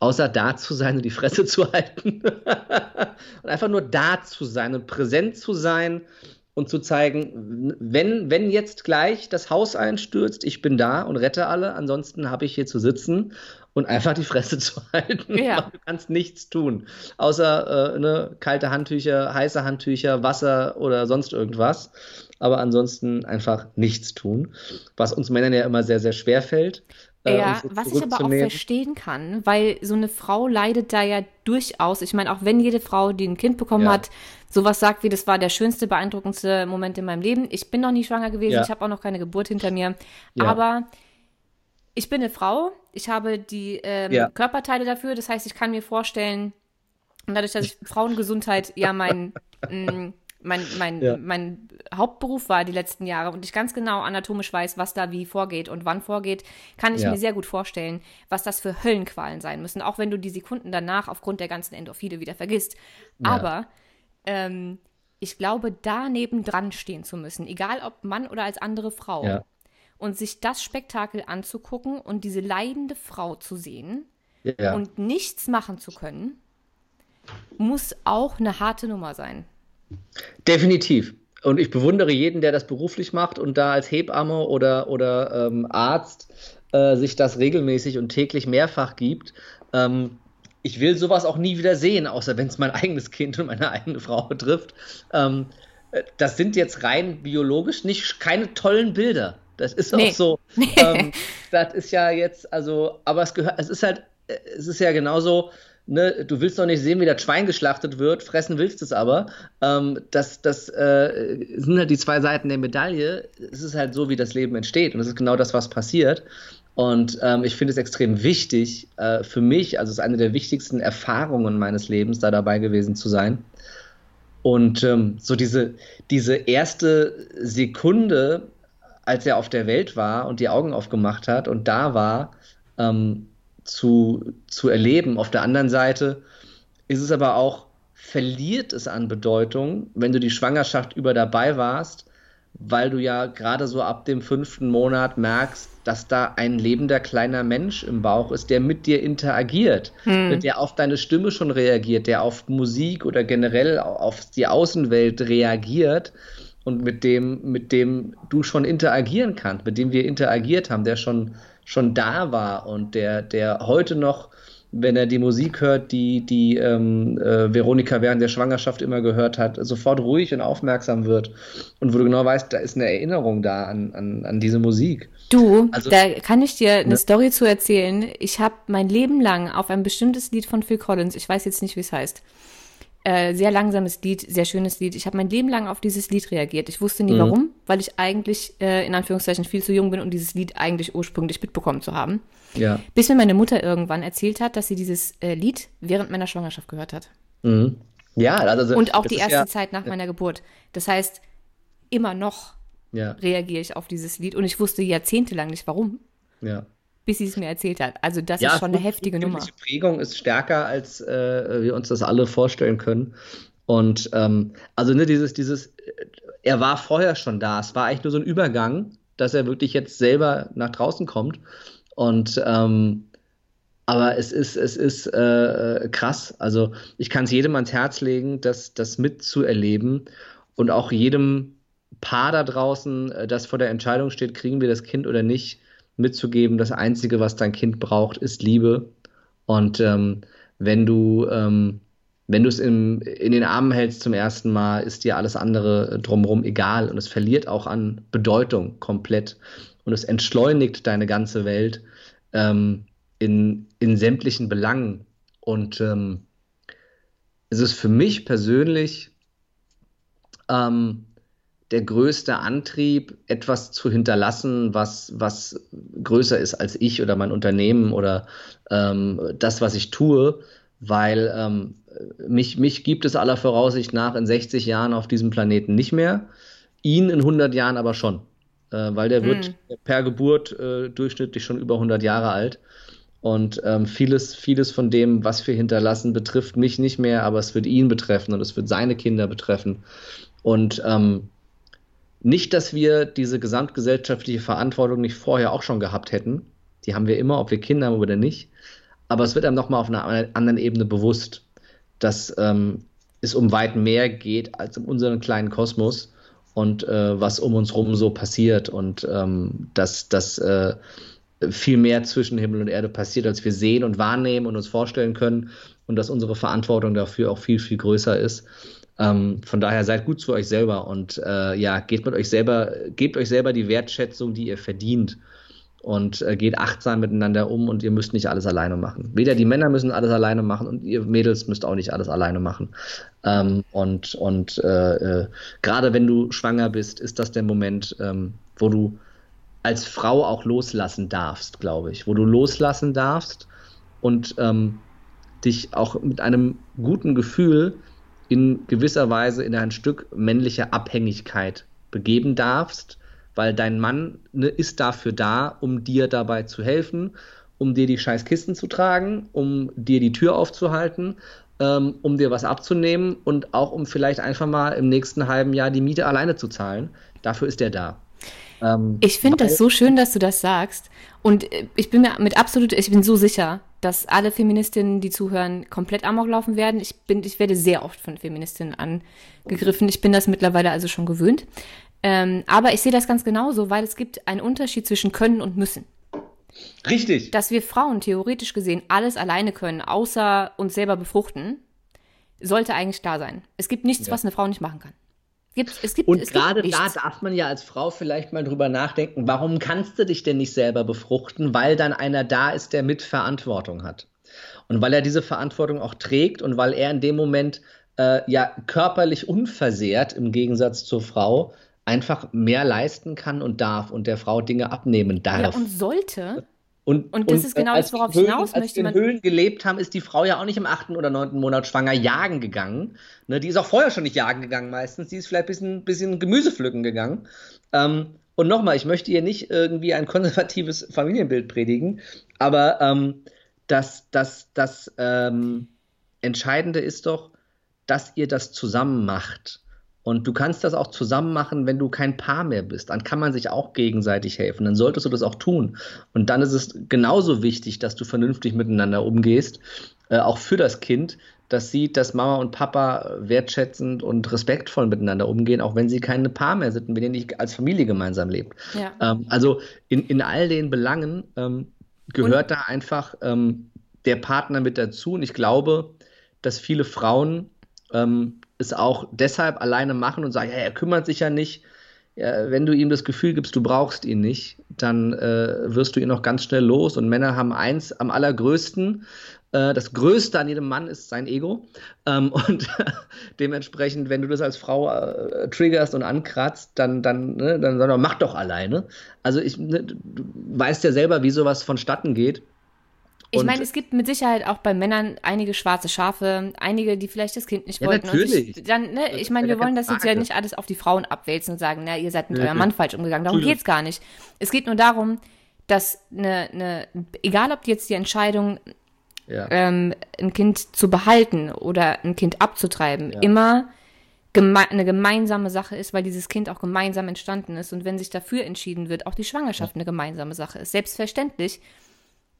außer da zu sein und die Fresse <laughs> zu halten. und einfach nur da zu sein und präsent zu sein und zu zeigen, wenn, wenn jetzt gleich das Haus einstürzt, ich bin da und rette alle, ansonsten habe ich hier zu sitzen und einfach die Fresse <laughs> zu halten. Ja. Du kannst nichts tun, außer äh, ne, kalte Handtücher, heiße Handtücher, Wasser oder sonst irgendwas. Aber ansonsten einfach nichts tun, was uns Männern ja immer sehr, sehr schwer fällt. Äh, ja, was ich aber auch verstehen kann, weil so eine Frau leidet da ja durchaus. Ich meine, auch wenn jede Frau, die ein Kind bekommen ja. hat, sowas sagt wie, das war der schönste, beeindruckendste Moment in meinem Leben. Ich bin noch nie schwanger gewesen, ja. ich habe auch noch keine Geburt hinter mir. Ja. Aber ich bin eine Frau, ich habe die ähm, ja. Körperteile dafür, das heißt, ich kann mir vorstellen, dadurch, dass ich Frauengesundheit ja mein, <laughs> mm, mein, mein, ja. mein Hauptberuf war die letzten Jahre und ich ganz genau anatomisch weiß, was da wie vorgeht und wann vorgeht, kann ich ja. mir sehr gut vorstellen, was das für Höllenqualen sein müssen, auch wenn du die Sekunden danach aufgrund der ganzen Endorphine wieder vergisst. Aber ähm, ich glaube, da nebendran stehen zu müssen, egal ob Mann oder als andere Frau, ja und sich das Spektakel anzugucken und diese leidende Frau zu sehen ja. und nichts machen zu können, muss auch eine harte Nummer sein. Definitiv. Und ich bewundere jeden, der das beruflich macht und da als Hebamme oder, oder ähm, Arzt äh, sich das regelmäßig und täglich mehrfach gibt. Ähm, ich will sowas auch nie wieder sehen, außer wenn es mein eigenes Kind und meine eigene Frau <laughs> betrifft. Ähm, äh, das sind jetzt rein biologisch nicht keine tollen Bilder. Das ist nee. auch so. <laughs> Ähm, das ist ja jetzt, also, aber es gehört, es ist halt, es ist ja genauso, ne, du willst doch nicht sehen, wie das Schwein geschlachtet wird, fressen willst es aber. Ähm, das das äh, sind halt die zwei Seiten der Medaille. Es ist halt so, wie das Leben entsteht. Und es ist genau das, was passiert. Und ähm, ich finde es extrem wichtig äh, für mich, also es ist eine der wichtigsten Erfahrungen meines Lebens, da dabei gewesen zu sein. Und ähm, so diese, diese erste Sekunde, als er auf der Welt war und die Augen aufgemacht hat und da war, ähm, zu, zu erleben. Auf der anderen Seite ist es aber auch, verliert es an Bedeutung, wenn du die Schwangerschaft über dabei warst, weil du ja gerade so ab dem fünften Monat merkst, dass da ein lebender kleiner Mensch im Bauch ist, der mit dir interagiert, hm. der auf deine Stimme schon reagiert, der auf Musik oder generell auf die Außenwelt reagiert und mit dem, mit dem du schon interagieren kannst, mit dem wir interagiert haben, der schon, schon da war und der, der heute noch wenn er die Musik hört, die, die ähm, äh, Veronika während der Schwangerschaft immer gehört hat, sofort ruhig und aufmerksam wird. Und wo du genau weißt, da ist eine Erinnerung da an, an, an diese Musik. Du, also, da kann ich dir eine ne? Story zu erzählen. Ich habe mein Leben lang auf ein bestimmtes Lied von Phil Collins, ich weiß jetzt nicht, wie es heißt, äh, sehr langsames Lied, sehr schönes Lied. Ich habe mein Leben lang auf dieses Lied reagiert. Ich wusste nie mhm. warum, weil ich eigentlich äh, in Anführungszeichen viel zu jung bin, um dieses Lied eigentlich ursprünglich mitbekommen zu haben. Ja. Bis mir meine Mutter irgendwann erzählt hat, dass sie dieses äh, Lied während meiner Schwangerschaft gehört hat. Mhm. Ja, also. Und auch die erste ja, Zeit nach meiner Geburt. Das heißt, immer noch ja. reagiere ich auf dieses Lied und ich wusste jahrzehntelang nicht warum. Ja. Bis sie es mir erzählt hat. Also, das ja, ist schon eine heftige Nummer. Die Prägung ist stärker, als äh, wir uns das alle vorstellen können. Und ähm, also, ne, dieses, dieses, er war vorher schon da. Es war eigentlich nur so ein Übergang, dass er wirklich jetzt selber nach draußen kommt. Und ähm, aber es ist, es ist äh, krass. Also ich kann es jedem ans Herz legen, das, das mitzuerleben und auch jedem Paar da draußen, äh, das vor der Entscheidung steht, kriegen wir das Kind oder nicht, mitzugeben. Das Einzige, was dein Kind braucht, ist Liebe. Und ähm, wenn du ähm, wenn du es in, in den Armen hältst zum ersten Mal, ist dir alles andere drumherum egal und es verliert auch an Bedeutung komplett und es entschleunigt deine ganze Welt ähm, in, in sämtlichen Belangen. Und ähm, es ist für mich persönlich ähm, der größte Antrieb, etwas zu hinterlassen, was, was größer ist als ich oder mein Unternehmen oder ähm, das, was ich tue, weil ähm, mich, mich gibt es aller Voraussicht nach in 60 Jahren auf diesem Planeten nicht mehr, ihn in 100 Jahren aber schon äh, weil der wird mhm. per Geburt äh, durchschnittlich schon über 100 Jahre alt. Und ähm, vieles, vieles von dem, was wir hinterlassen, betrifft mich nicht mehr, aber es wird ihn betreffen und es wird seine Kinder betreffen. Und ähm, nicht, dass wir diese gesamtgesellschaftliche Verantwortung nicht vorher auch schon gehabt hätten. Die haben wir immer, ob wir Kinder haben oder nicht. Aber es wird einem nochmal auf einer anderen Ebene bewusst, dass ähm, es um weit mehr geht als um unseren kleinen Kosmos und äh, was um uns rum so passiert und ähm, dass das äh, viel mehr zwischen Himmel und Erde passiert, als wir sehen und wahrnehmen und uns vorstellen können und dass unsere Verantwortung dafür auch viel, viel größer ist. Ähm, von daher seid gut zu euch selber und äh, ja, geht mit euch selber, gebt euch selber die Wertschätzung, die ihr verdient und äh, geht achtsam miteinander um und ihr müsst nicht alles alleine machen. Weder die Männer müssen alles alleine machen und ihr Mädels müsst auch nicht alles alleine machen. Ähm, und und äh, äh, gerade wenn du schwanger bist, ist das der Moment, ähm, wo du als Frau auch loslassen darfst, glaube ich, wo du loslassen darfst und ähm, dich auch mit einem guten Gefühl in gewisser Weise in ein Stück männlicher Abhängigkeit begeben darfst weil dein Mann ne, ist dafür da, um dir dabei zu helfen, um dir die scheiß Kisten zu tragen, um dir die Tür aufzuhalten, ähm, um dir was abzunehmen und auch um vielleicht einfach mal im nächsten halben Jahr die Miete alleine zu zahlen. Dafür ist er da. Ähm, ich finde das so schön, dass du das sagst. Und äh, ich bin mir mit absolut, ich bin so sicher, dass alle Feministinnen, die zuhören, komplett amok laufen werden. Ich bin, ich werde sehr oft von Feministinnen angegriffen. Ich bin das mittlerweile also schon gewöhnt. Ähm, aber ich sehe das ganz genauso, weil es gibt einen Unterschied zwischen können und müssen. Richtig. Dass wir Frauen theoretisch gesehen alles alleine können, außer uns selber befruchten, sollte eigentlich klar sein. Es gibt nichts, ja. was eine Frau nicht machen kann. Gibt, es gibt, und es gerade gibt da darf man ja als Frau vielleicht mal drüber nachdenken, warum kannst du dich denn nicht selber befruchten? Weil dann einer da ist, der Mitverantwortung hat. Und weil er diese Verantwortung auch trägt und weil er in dem Moment äh, ja körperlich unversehrt im Gegensatz zur Frau einfach mehr leisten kann und darf und der Frau Dinge abnehmen darf. Ja, und sollte. Und, und das und, ist genau das, worauf ich hinaus möchte. Als wir in Höhlen gelebt haben, ist die Frau ja auch nicht im achten oder neunten Monat schwanger jagen gegangen. Ne, die ist auch vorher schon nicht jagen gegangen meistens. Die ist vielleicht ein bisschen, bisschen Gemüse pflücken gegangen. Ähm, und nochmal, ich möchte hier nicht irgendwie ein konservatives Familienbild predigen, aber ähm, das, das, das ähm, Entscheidende ist doch, dass ihr das zusammen macht Und du kannst das auch zusammen machen, wenn du kein Paar mehr bist. Dann kann man sich auch gegenseitig helfen. Dann solltest du das auch tun. Und dann ist es genauso wichtig, dass du vernünftig miteinander umgehst, äh, auch für das Kind, das sieht, dass Mama und Papa wertschätzend und respektvoll miteinander umgehen, auch wenn sie keine Paar mehr sind wenn ihr nicht als Familie gemeinsam lebt. Ja. Ähm, also in, in all den Belangen ähm, gehört und? da einfach ähm, der Partner mit dazu. Und ich glaube, dass viele Frauen ähm, es auch deshalb alleine machen und sagen, ja, er kümmert sich ja nicht. Ja, wenn du ihm das Gefühl gibst, du brauchst ihn nicht, dann äh, wirst du ihn auch ganz schnell los. Und Männer haben eins am allergrößten. Äh, das Größte an jedem Mann ist sein Ego. Ähm, <laughs> und dementsprechend, wenn du das als Frau äh, triggerst und ankratzt, dann, dann, ne, dann sag doch, mach doch alleine. Also ich, ne, du weißt ja selber, wie sowas vonstatten geht. Ich meine, es gibt mit Sicherheit auch bei Männern einige schwarze Schafe, einige, die vielleicht das Kind nicht ja, wollten. Natürlich. Ich, dann, ne, ich meine, wir wollen das jetzt ja nicht alles auf die Frauen abwälzen und sagen, na, ihr seid mit ja, eurem Mann falsch umgegangen. Darum geht es gar nicht. Es geht nur darum, dass eine, eine egal ob jetzt die Entscheidung, ja. ähm, ein Kind zu behalten oder ein Kind abzutreiben, immer geme eine gemeinsame Sache ist, weil dieses Kind auch gemeinsam entstanden ist und wenn sich dafür entschieden wird, auch die Schwangerschaft eine gemeinsame Sache ist. Selbstverständlich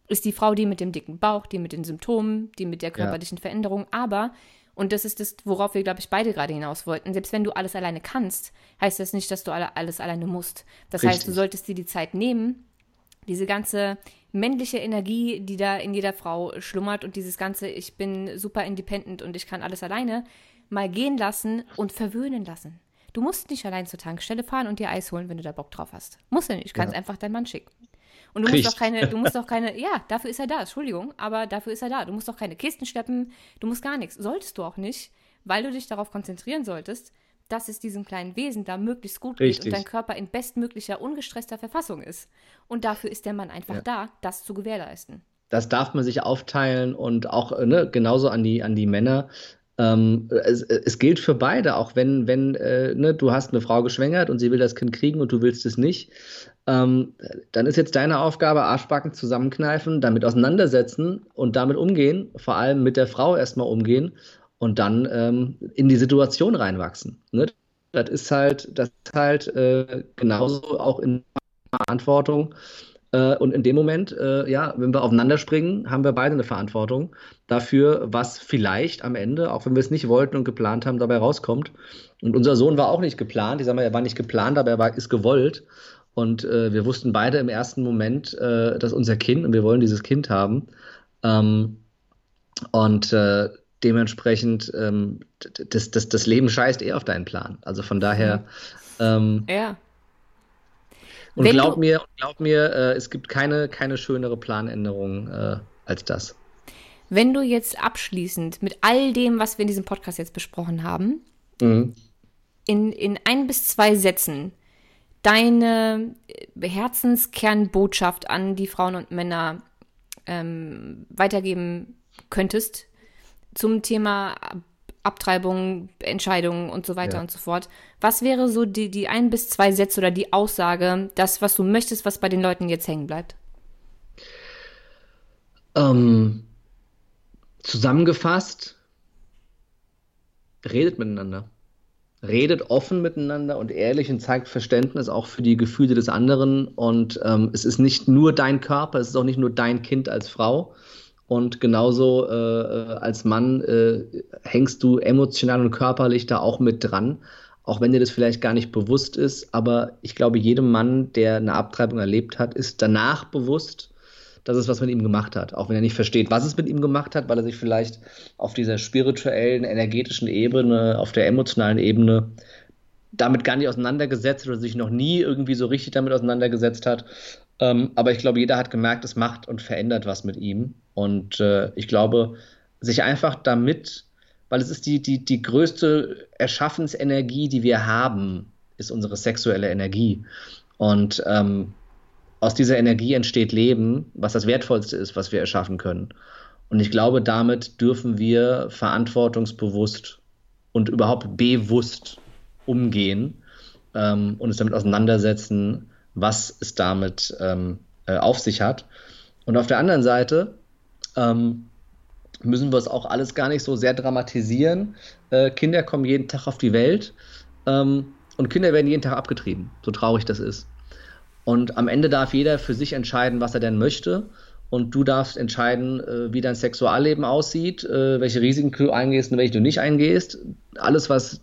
ist die Frau die mit dem dicken Bauch, die mit den Symptomen, die mit der körperlichen ja. Veränderung. Aber, und das ist das, worauf wir, glaube ich, beide gerade hinaus wollten, selbst wenn du alles alleine kannst, heißt das nicht, dass du alle, alles alleine musst. Das Richtig. heißt, du solltest dir die Zeit nehmen, diese ganze männliche Energie, die da in jeder Frau schlummert und dieses ganze, ich bin super independent und ich kann alles alleine, mal gehen lassen und verwöhnen lassen. Du musst nicht allein zur Tankstelle fahren und dir Eis holen, wenn du da Bock drauf hast. Musst du nicht. Du kannst ja. einfach deinen Mann schicken. Und du Kriegt. musst doch keine, du musst <laughs> doch keine, ja, dafür ist er da, Entschuldigung, aber dafür ist er da. Du musst doch keine Kisten schleppen, du musst gar nichts. Solltest du auch nicht, weil du dich darauf konzentrieren solltest, dass es diesem kleinen Wesen da möglichst gut Richtig. geht und dein Körper in bestmöglicher, ungestresster Verfassung ist. Und dafür ist der Mann einfach ja. da, das zu gewährleisten. Das darf man sich aufteilen und auch ne, genauso an die, an die Männer. Ähm, es, es, gilt für beide, auch wenn, wenn äh, ne, du hast eine Frau geschwängert und sie will das Kind kriegen und du willst es nicht ähm, dann ist jetzt deine Aufgabe, Arschbacken zusammenkneifen, damit auseinandersetzen und damit umgehen, vor allem mit der Frau erstmal umgehen und dann ähm, in die Situation reinwachsen. Ne? Das ist halt, das ist halt äh, genauso auch in Verantwortung. Äh, und in dem Moment, äh, ja, wenn wir aufeinander springen, haben wir beide eine Verantwortung dafür, was vielleicht am Ende, auch wenn wir es nicht wollten und geplant haben, dabei rauskommt. Und unser Sohn war auch nicht geplant. Ich sag mal, er war nicht geplant, aber er war, ist gewollt. Und äh, wir wussten beide im ersten Moment, äh, dass unser Kind und wir wollen dieses Kind haben. Ähm, und äh, dementsprechend, ähm, das, das, das Leben scheißt eh auf deinen Plan. Also von daher. Ähm, ja. Und Wenn glaub mir, glaub mir, äh, es gibt keine, keine schönere Planänderung äh, als das. Wenn du jetzt abschließend mit all dem, was wir in diesem Podcast jetzt besprochen haben, mhm. in, in ein bis zwei Sätzen deine äh, Herzenskernbotschaft an die Frauen und Männer ähm, weitergeben könntest zum Thema Abtreibung, Entscheidungen und so weiter ja. und so fort. Was wäre so die, die ein bis zwei Sätze oder die Aussage, das, was du möchtest, was bei den Leuten jetzt hängen bleibt? Ähm, zusammengefasst, redet miteinander redet offen miteinander und ehrlich und zeigt Verständnis auch für die Gefühle des anderen. Und ähm, es ist nicht nur dein Körper, es ist auch nicht nur dein Kind als Frau. Und genauso äh, äh, als Mann äh, hängst du emotional und körperlich da auch mit dran, auch wenn dir das vielleicht gar nicht bewusst ist. Aber ich glaube, jedem Mann, der eine Abtreibung erlebt hat, ist danach bewusst, dass es was mit ihm gemacht hat. Auch wenn er nicht versteht, was es mit ihm gemacht hat, weil er sich vielleicht auf dieser spirituellen, energetischen Ebene, auf der emotionalen Ebene damit gar nicht auseinandergesetzt oder sich noch nie irgendwie so richtig damit auseinandergesetzt hat. Ähm, aber ich glaube, jeder hat gemerkt, es macht und verändert was mit ihm. Und äh, ich glaube, sich einfach damit, weil es ist die, die, die größte Erschaffensenergie, die wir haben, ist unsere sexuelle Energie. Und ähm, aus dieser Energie entsteht Leben, was das Wertvollste ist, was wir erschaffen können. Und ich glaube, damit dürfen wir verantwortungsbewusst und überhaupt bewusst umgehen ähm, und uns damit auseinandersetzen, was es damit ähm, äh, auf sich hat. Und auf der anderen Seite ähm, müssen wir es auch alles gar nicht so sehr dramatisieren. Äh, Kinder kommen jeden Tag auf die Welt. Ähm, und Kinder werden jeden Tag abgetrieben, so traurig das ist. Und am Ende darf jeder für sich entscheiden, was er denn möchte. Und du darfst entscheiden, äh, wie dein Sexualleben aussieht, äh, welche Risiken du eingehst und welche du nicht eingehst. Alles, was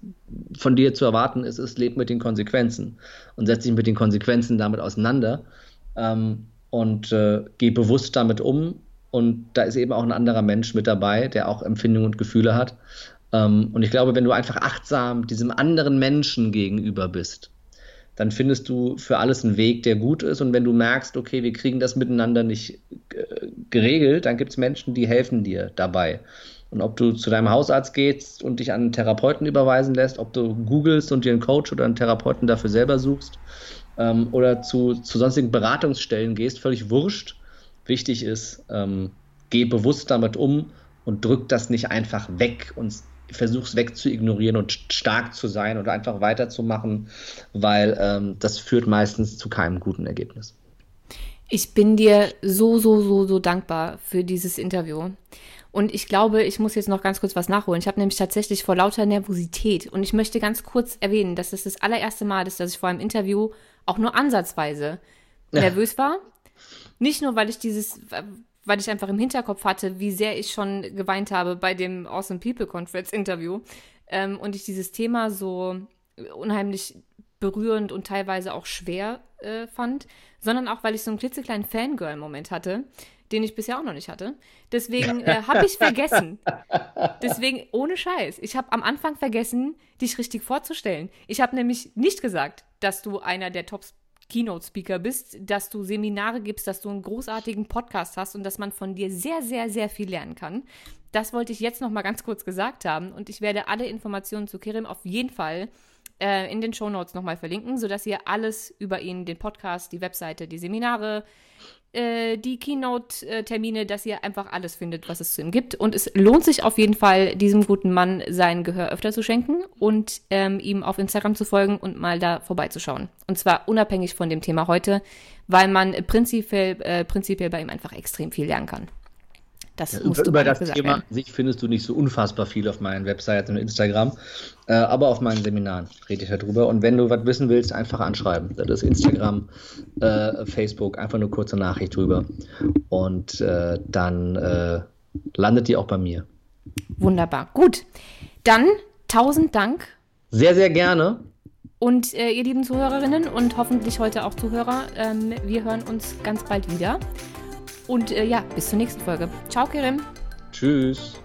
von dir zu erwarten ist, ist, leb mit den Konsequenzen und setz dich mit den Konsequenzen damit auseinander ähm, und äh, geh bewusst damit um. Und da ist eben auch ein anderer Mensch mit dabei, der auch Empfindungen und Gefühle hat. Ähm, und ich glaube, wenn du einfach achtsam diesem anderen Menschen gegenüber bist, dann findest du für alles einen Weg, der gut ist. Und wenn du merkst, okay, wir kriegen das miteinander nicht äh, geregelt, dann gibt es Menschen, die helfen dir dabei. Und ob du zu deinem Hausarzt gehst und dich an einen Therapeuten überweisen lässt, ob du googelst und dir einen Coach oder einen Therapeuten dafür selber suchst ähm, oder zu, zu sonstigen Beratungsstellen gehst, völlig wurscht. Wichtig ist, ähm, geh bewusst damit um und drück das nicht einfach weg und versuch's wegzuignorieren und stark zu sein und einfach weiterzumachen, weil ähm, das führt meistens zu keinem guten Ergebnis. Ich bin dir so, so, so, so dankbar für dieses Interview. Und ich glaube, ich muss jetzt noch ganz kurz was nachholen. Ich habe nämlich tatsächlich vor lauter Nervosität und ich möchte ganz kurz erwähnen, dass das das allererste Mal ist, dass ich vor einem Interview auch nur ansatzweise nervös war. Nicht nur, weil ich dieses, weil ich einfach im Hinterkopf hatte, wie sehr ich schon geweint habe bei dem Awesome People Conference Interview ähm, und ich dieses Thema so unheimlich berührend und teilweise auch schwer äh, fand, sondern auch, weil ich so einen klitzekleinen Fangirl-Moment hatte, den ich bisher auch noch nicht hatte. Deswegen äh, habe ich vergessen. <laughs> Deswegen, ohne Scheiß, ich habe am Anfang vergessen, dich richtig vorzustellen. Ich habe nämlich nicht gesagt, dass du einer der Top Keynote-Speaker bist, dass du Seminare gibst, dass du einen großartigen Podcast hast und dass man von dir sehr, sehr, sehr viel lernen kann. Das wollte ich jetzt noch mal ganz kurz gesagt haben und ich werde alle Informationen zu Kirim auf jeden Fall äh, in den Show Notes nochmal verlinken, sodass ihr alles über ihn, den Podcast, die Webseite, die Seminare, äh, die Keynote-Termine, dass ihr einfach alles findet, was es zu ihm gibt. Und es lohnt sich auf jeden Fall, diesem guten Mann sein Gehör öfter zu schenken und ähm, ihm auf Instagram zu folgen und mal da vorbeizuschauen. Und zwar unabhängig von dem Thema heute, weil man prinzipiell, äh, prinzipiell bei ihm einfach extrem viel lernen kann. Das ja, musst über, das Thema werden. sich findest du nicht so unfassbar viel auf meinen Webseiten und Instagram, äh, aber auf meinen Seminaren rede ich darüber. Und wenn du was wissen willst, einfach anschreiben. Das ist Instagram, äh, Facebook, einfach eine kurze Nachricht drüber. Und äh, dann äh, landet die auch bei mir. Wunderbar. Gut. Dann tausend Dank. Sehr, sehr gerne. Und äh, ihr lieben Zuhörerinnen und hoffentlich heute auch Zuhörer, ähm, wir hören uns ganz bald wieder. Und äh, ja, bis zur nächsten Folge. Ciao, Kerem. Tschüss.